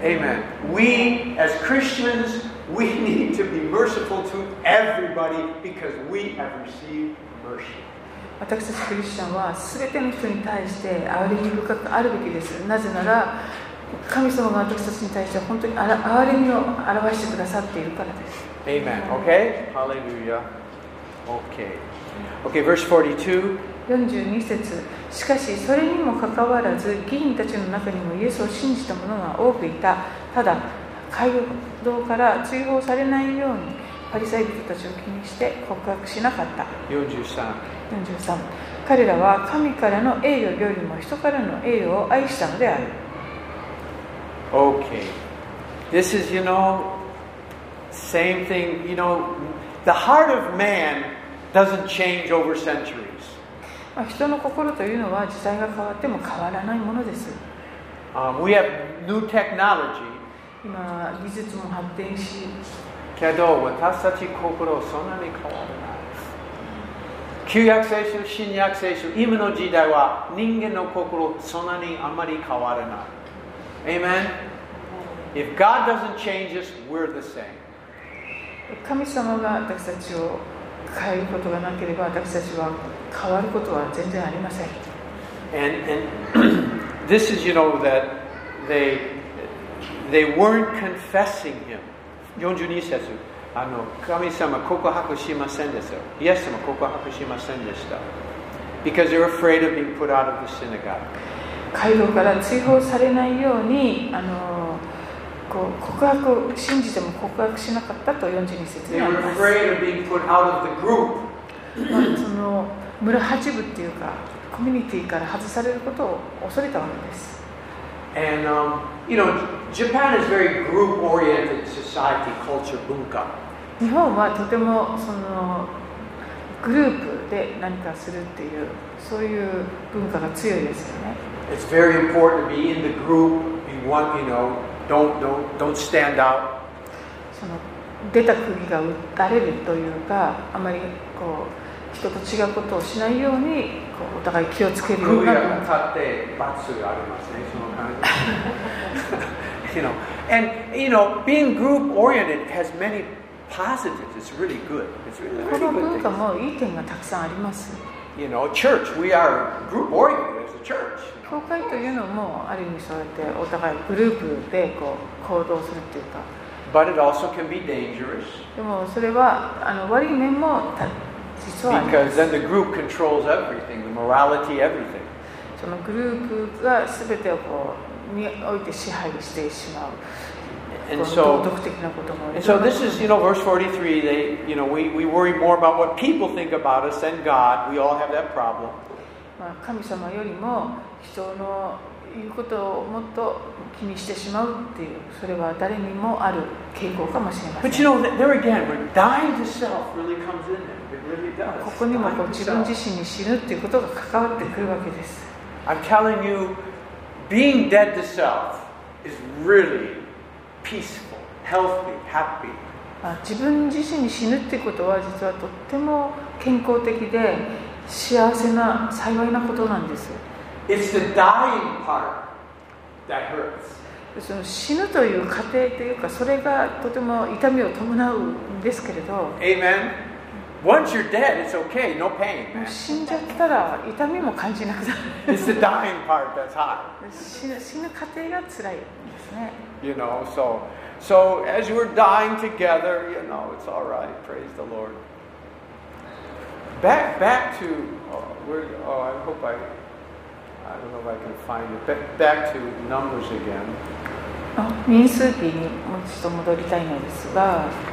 Amen. We, as Christians, we need to be merciful to everybody because we have received mercy. 私たちクリスチャンは全ての人に対して憐れみ深くあるべきですなぜなら神様が私たちに対して本当に憐れみを表してくださっているからです Amen. Okay? Hallelujah. Okay. Okay, verse 42. 42節しかしそれにもかかわらず議員たちの中にもイエスを信じた者が多くいたただ街道から追放されないようにパリサイ人たちを気にして告白しなかった 43. 43彼らは神からの栄誉よりも人からの栄誉を愛したのである Okay. This is, you know, same thing. You know, the heart of man doesn't change over centuries. まあ、人の心というのは時代が変わっても変わらないものです Um, we have new technology. 今は技術も発展しけど私たち心そんなに変わらない旧約聖書新約聖書今の時代は人間の心そんなにあまり変わらない Amen If God doesn't change us, we're the same 神様が私たちを変えることがなければ私たちは変わることは全然ありません And, and this is, you know, that they, they weren't confessing Him 42節 あの神様告白しませんでしたイエス様告白しませんでした。Because afraid of being put out of the synagogue. から追放されないようにあのこう告白を信じても告白しなかったと42節にあります。Afraid of being put out of the group. まあその村八部っていうかコミュニティから外されることを恐れたわけです And, um, you know, Japan is very group oriented society, culture, bunka. 日本はとてもそのグループで何かするっていうそういう文化が強いですよね It's very important to be in the group. You want, you know, don't, don't, don't stand out. その出た釘が打たれるというかあまりこう 人と違うことをしないようにこうお互い気をつけるような文化 you know, and you know, being group oriented has many positives. It's really good. It's really, こ really の文 good. 化 things. もいい点がたくさんあります You know, church. We are group oriented as a church. 教会というのもある意味そうやってお互いグループでこう行動するっていうか But it also can be dangerous でもそれはあの悪い面も because す then the group controls everything, the morality, everything. そのグループが全てをこうにおいて支配してしまう And こう so 道徳的なことも And so this is, you know, verse 43, they, you know, we, we worry more about what people think about us than God. We all have that problem. まあ、神様よりも人の言うことをもっと気にしてしまうっていうそれは誰にもある傾向かもしれませ But you ん know, there again, where dying to self really comes in there. ここにもこう自分自身に死ぬっていうことが関わってくるわけです。I'm 自分自身に死ぬってことは実はとっても健康的で幸せな幸いなことなんです。でその死ぬという過程というかそれがとても痛みを伴うんですけれど。Once you're dead, it's okay, no pain, もう man. 死んじゃったら痛みも感じなくなる It's the dying part that's hard. 死ぬ死ぬ過程が辛いですね You know, so so as we're dying together, you know, it's all right. Praise the Lord. Back back to oh, where, oh, I hope I I don't know if I can find it. Ba- Back to Numbers again. あ民数記にもう一度戻りたいのですが Numbers.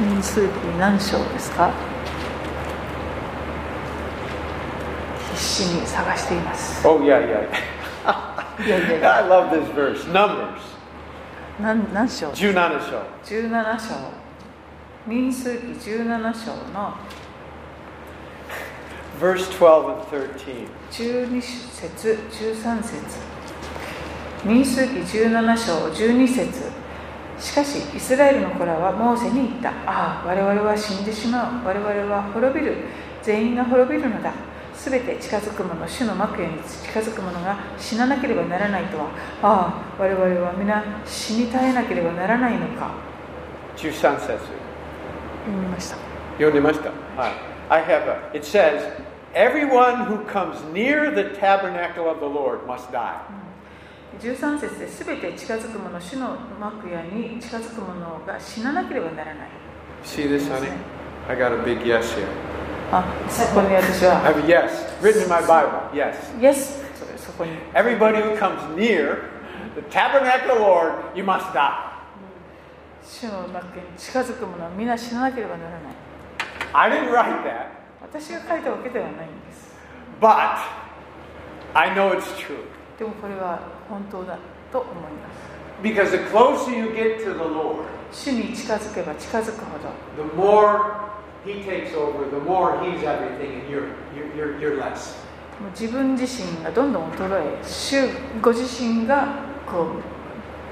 民数記何章ですか必死に探しています Oh, yeah, yeah. いやいやいや I love this verse. Numbers. 何何章17章。17章民数記17章の Verse 12 and 13. 12節13節民数記17章12節しかしイスラエルの子らはモーセに言ったああ我々は死んでしまう我々は滅びる全員が滅びるのだすべて近づく者主の幕屋に近づく者が死ななければならないとはああ我々は皆死に絶えなければならないのか13節。読みました読んでました？はい。I have a, it says, everyone who comes near the tabernacle of the Lord must die. 13節で全て近づく者主の幕屋に近づく者が死ななければならない See this, honey? I got a big yes here. あそこに私 I は have a yes written in my Bible. Yes. Yes それそこに Everybody who comes near the tabernacle of the Lord, you must die. 主の幕屋に近づく者は皆死ななければならない I didn't write that, 私が書いたわけではないんです but I know it's true. でもこれは本当だと思います Because the closer you get to the Lord, 主に近づけば近づくほど the more He takes over, the more He's everything, and you're, you're, you're, less. 自分自身がどんどん衰え主ご自身がこ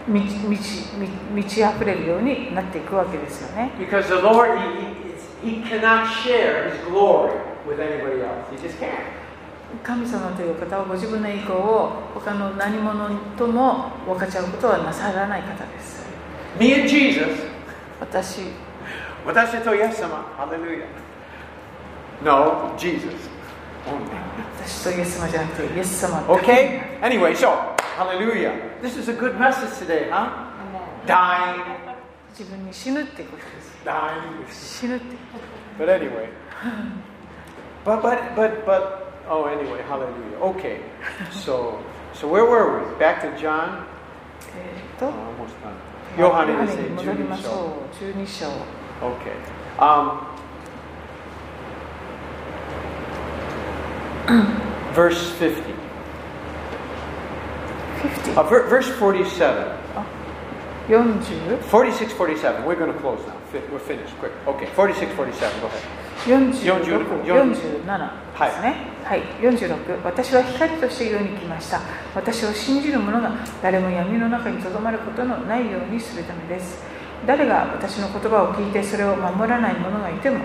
う満ち満ち満満ち溢れるようになっていくわけですよね Because the Lord, He, he, he cannot share His glory with anybody else. He just can't. 神様という方はご自分の意向を他の何者とも分かち合うことはなさらない方です Me and Jesus, 私私とイエス様、Hallelujah. No, Jesus. Only. 私とイエス様じゃなくてイエス様 Okay? Anyway, so, hallelujah. This is a good message today, huh? Dying, 自分に死ぬってことです dying. 死ぬって But anyway. But, but, but, but, oh, anyway, hallelujah. Okay. So, so where were we? Back to John? えーっと Oh, almost done. ヨハネですね、ヨハネに戻りま12しょ章。う12章 Okay. Um, verse 50. 50 Uh, ver- verse 47. 40 46, 47. We're going to close now. Fi- We're finished. Quick. Okay. 46, 47. Go ahead. 46 40 47ですね。はい、46私は光として世に来ました。私を信じる者が誰も闇の中にとどまることのないようにするためです。誰が私の言葉を聞いてそれを守らない者がいても、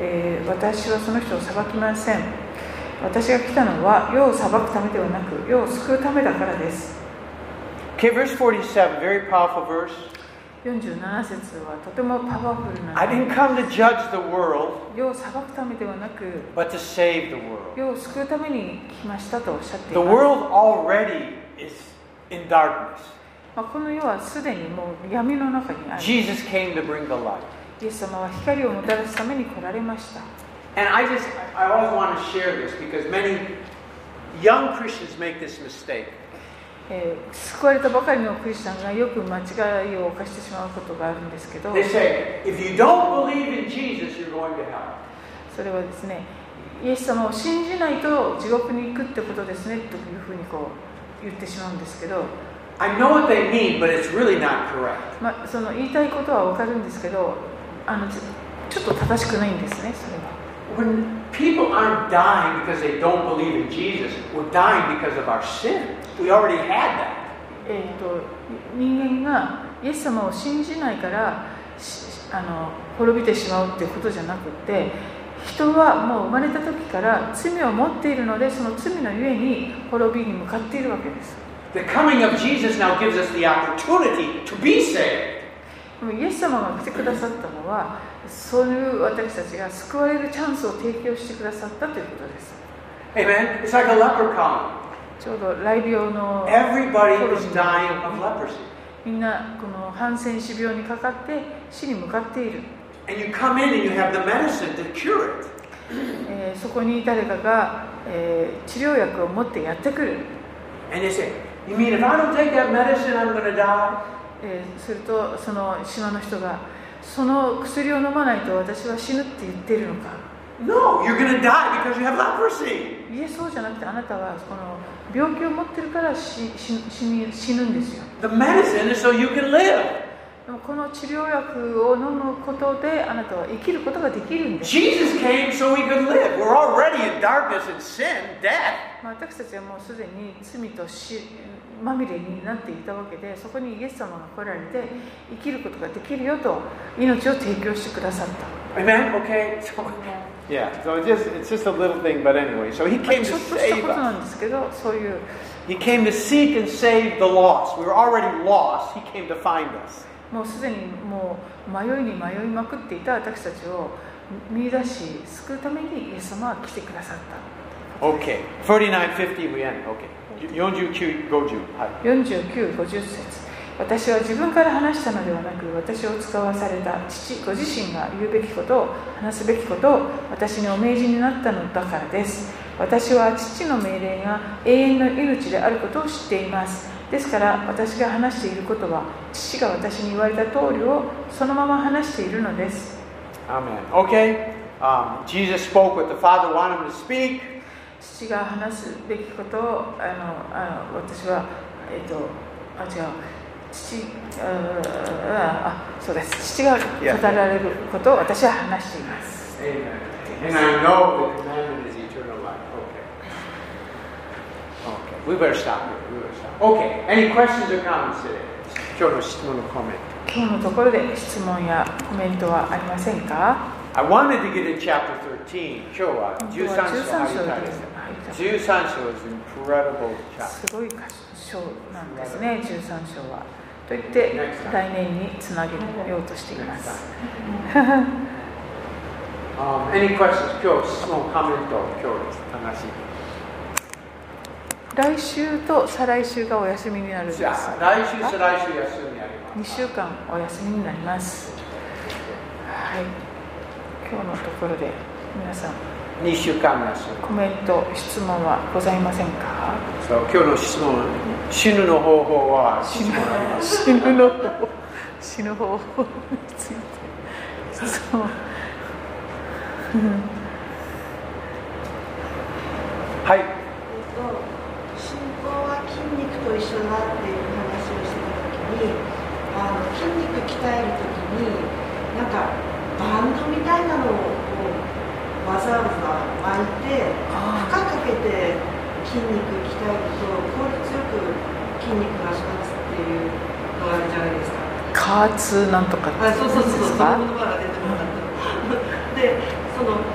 えー私はその人を裁きません。私が来たのは世を裁くためではなく世を救うためだからです。Okay, verse 47. Very powerful verse. 47節はとてもパワフルな I didn't come to judge the world, 世を裁くためではなく but to save the world. 世を救うために来ましたとおっしゃってい The ます world already is in darkness. まあ、この世はすでにもう闇の中にある。 Jesus came to bring the light. イエス様は光をもたらすために来られました。 And I just, I always want to share this because many young Christians make this mistake. え、救われたばかりのクリスチャンがよく間違いを犯してしまうことがあるんですけどそれはですねイエス様を信じないと地獄に行くってことですねというふうにこう言ってしまうんですけど言いたいことは分かるんですけどあのちょっと正しくないんですねそれは。When people. We already had that. えー、と人間がイエス様を信じないからしあの滅びてしまうっていうことじゃなくって人はもう生まれた時から罪を持っているのでその罪のゆえに滅びに向かっているわけです The coming of Jesus now gives us the opportunity to be saved. でもイエス様が来てくださったのはそういう私たちが救われるチャンスを提供してくださったということです Amen. It's like a leprechaun. ちょうど雷病の頃にみんなこのハンセン氏病にかかって死に向かっている。そこに誰かが、えー、治療薬を持ってやってくる。すると、その島の人がその薬を飲まないと私は死ぬって言ってるのか。No, いえ、そうじゃなくてあなたはこの。病気を持ってるから死死死ぬんですよ The medicine is so you can live. でもこの治療薬を飲むことであなたは生きることができるんです Jesus came so we could live. We're already in darkness and sin, death. まあ私たちはもうすでに罪と死まみれになっていたわけでそこにイエス様が来られて生きることができるよと命を提供してくださった Amen? Okay? So, yeah, so it's just, it's just a little thing, but anyway. So he まあ came ち to ょっとした save ことな us. んですけどそういう He came to seek and save the lost. We were already lost. He came to find us. もうすでにもう迷いに迷いまくっていた私たちを見出し救うためにイエス様は来てくださった Okay. 49.50 we end. Okay. 49, 50. はい。 4950節 私は自分から話したのではなく私を使わされた父ご自身が言うべきことを話すべきことを私にお命じになったのだからです私は父の命令が永遠の命であることを知っていますですから私が話していることは父が私に言われた通りをそのまま話しているのです Amen. Okay. Um, Jesus spoke what the Father wanted him to speak. 父が話すべきことをあのあの私はえっ、とあ違う父ああそうです父が語られることを私は話しています. And I know the commandment is eternal life. Okay. Okay. We better stop here. We better stop. Okay. Any questions or comments today? 今日の質問のコメント。今日のところで質問やコメントはありませんか I wanted to get in chapter 13. 今日は13章入りたいです。13章 is incredible chapter. すごい箇所なんですね13章はと言って来年につなげようとしています Um, any questions? 今日質問、コメント、今日話。来週と再来週がお休みになるんです来週、再来週休みあり2ます。週間お休みになりますはい今日のところで皆さん2週間休み。コメント質問はございませんか？そう今日の質問、死ぬの方法は。死ぬ死ぬの方死ぬ方法について。質問はい。えっと、信仰は筋肉と一緒だっていう話をしてた時にあの筋肉鍛える時になんかバンドみたいなのをわざわざ巻いてあ負荷かけて筋肉鍛えると効率よく筋肉が育つっていうのがあるじゃないですか。加圧なんとかあそうそうそうそう、そですか？の言葉が出てこなかった。で、その、うん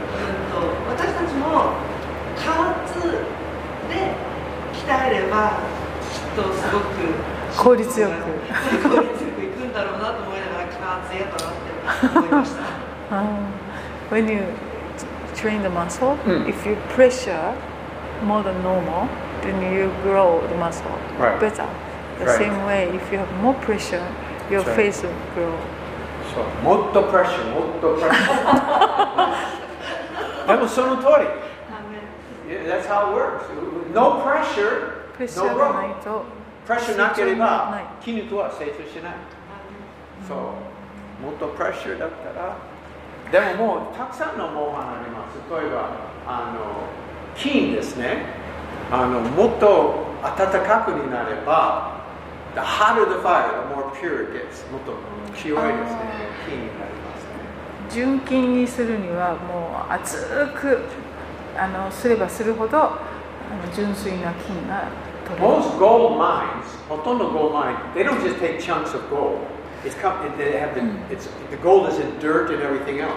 と、私たちも加圧で鍛えれば、きっとすごく効率よく効率よくいくんだろうなと思いながら加圧やだなって思いました。Um, when you train the muscle, Mm. if you pressure more than normal, then you grow the muscle Right. better. The Right. same way, if you have more pressure, your That's right. face will grow. そうもっとプレッシャー、もっとプレッシャー。でもその通り。Yeah, that's how it works. No pressure, プレッシ no ャーがない growth. とプレッシャーなけれ成長がばない筋肉は成長しない。そう。もっとプレッシャーだったら。でももうたくさんの模範あります。例えば、あの、金ですね。あの、もっと暖かくになれば、the hotter the fire, the more pure it gets. もっと清いですね。金になりますね。純金にするにはもう熱くあのすればするほどあの純粋な金が取れる Most gold mines, ほとんど gold mine, they don't just take chunks of gold. It's come, they have the, it's, the gold is in dirt and everything else.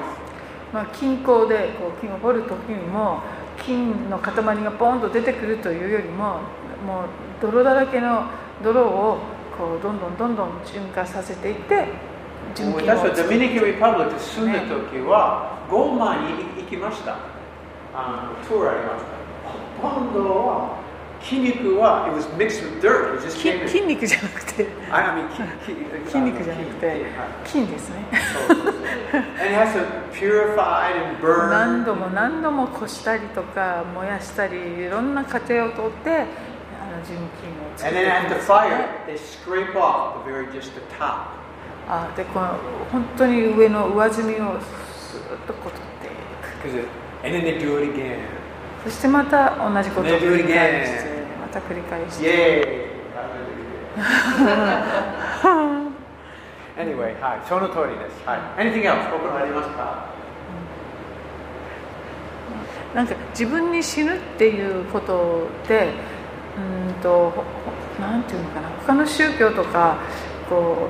まあ、金鉱でこう金を掘る時にも金の塊がポンと出てくるというよりももう泥だらけの泥をこうどんどんどんどん純化させていって純金を私はド作るミニカ・リパブリック住んだ時は、ゴールマインに行きました。あの、トゥーありました。ほとんどは筋肉は、筋肉じゃなくて、筋肉じゃなくて、筋ですね。何度も何度もこしたりとか、燃やしたり、いろんな過程を通って、純金を作っ。で本当に上の上積みをスーッと取っていく。そしてまた同じことをやる必要がまた繰り返して anyway, hi. その通りです。はい。Anything else? 心ありますかなんか自分に死ぬっていうことでうーんとなんていうのかな他の宗教とかこ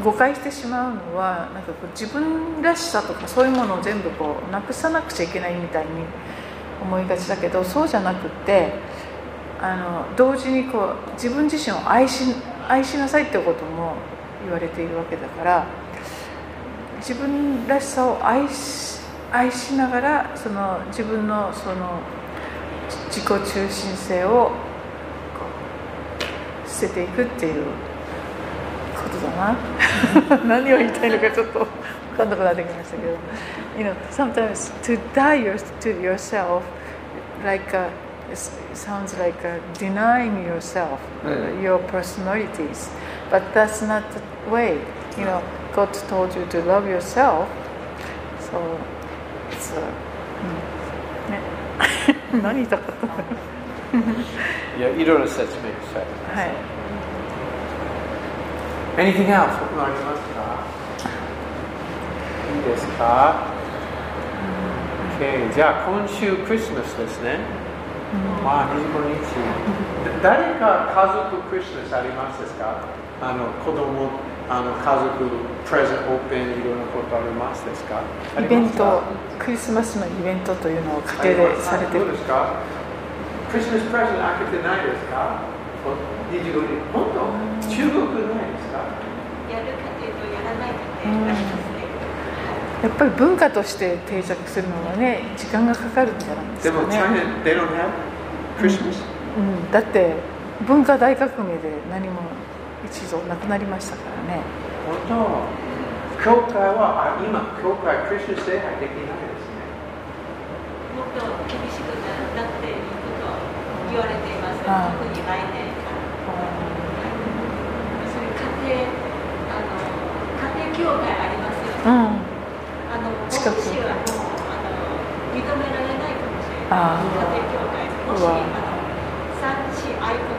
う誤解してしまうのはなんかこう自分らしさとかそういうものを全部こうなくさなくちゃいけないみたいに思いがちだけどそうじゃなくってあの同時にこう自分自身を愛し愛しなさいってことも言われているわけだから自分らしさを愛し愛しながらその自分のその自己中心性を捨てていくっていうことだな。何を言いたいのかちょっと分かんなくなってきましたけど。You know, sometimes to die your, to yourself like a, it sounds like a denying yourself Mm. your personalities but that's not the way you know God told you to love yourself so it's a うんね何言いたかったんだろういや、いろいろ説明したい。はい Anything else? 他ありますかいいですか ?OK。じゃあ、今週クリスマスですね。まあ、25日。だ誰か家族クリスマスありますですか？あの、子供、あの、家族、プレゼント、オープン、いろんなことありますですか？あイベントクリスマスのイベントというのを家庭でされて。るどうですか。クリスマスプレゼント開けてないですか？お25日。本当？中国ないですか？やるかというとやらないかというありますね。やっぱり文化として定着するのはね時間がかかるんじゃないですかね、China, they don't have Christmas? うん、だって文化大革命で何も一度なくなりましたからね本当教会は、あ今、教会、クリスマス礼拝できないですね。もっと厳しくなっていると言われています。ああ特に来年から。それ家庭あの家庭教会ありますよね。うんあの牧師近くはもうあの認められないかもしれああない。家庭教会もしうわあの産地愛国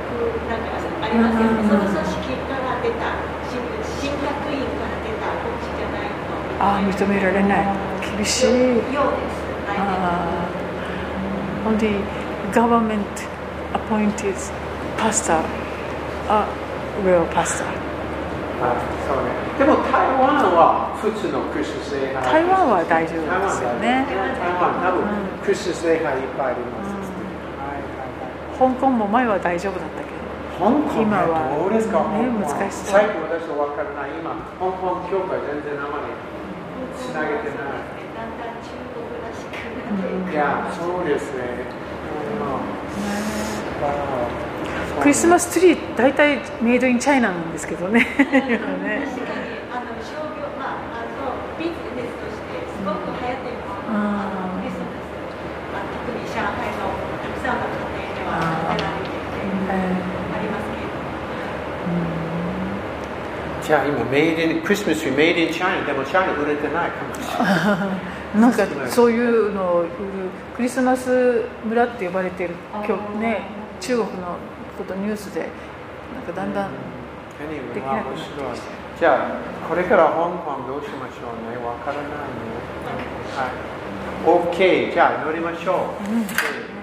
なんかありますよね。うんうんうんその組織から出た神神学院から出た牧師じゃないとああ認められない厳しいようです。来年。ああ only government appointed pastor a real pastor はい、そうね。でも、台湾は普通のクリスマス礼拝。台湾は大丈夫ですよね。台湾、多分、うんクリスマス礼拝いっぱいあります。香港も前は大丈夫だったけど。香港今はどうですか、ね難しそう。最近私は分からない。今、香港教会全然あまりつなげてない。だんだん中国らしくなって。いや、そうですね。クリスマスツリー大体メイドインチャイナなんですけどね。今ねじゃあ今、メイドイン、クリスマスメイドインチャイナ、でもチャイナ売れてないかもしれない。なんかそういうのを売るクリスマス村って呼ばれている今日ね中国のことニュースでなんかだんだんできなくなってきまあ面白いじゃあ、これから香港どうしましょうね。わからないね。はい。OK。じゃあ、乗りましょう。うん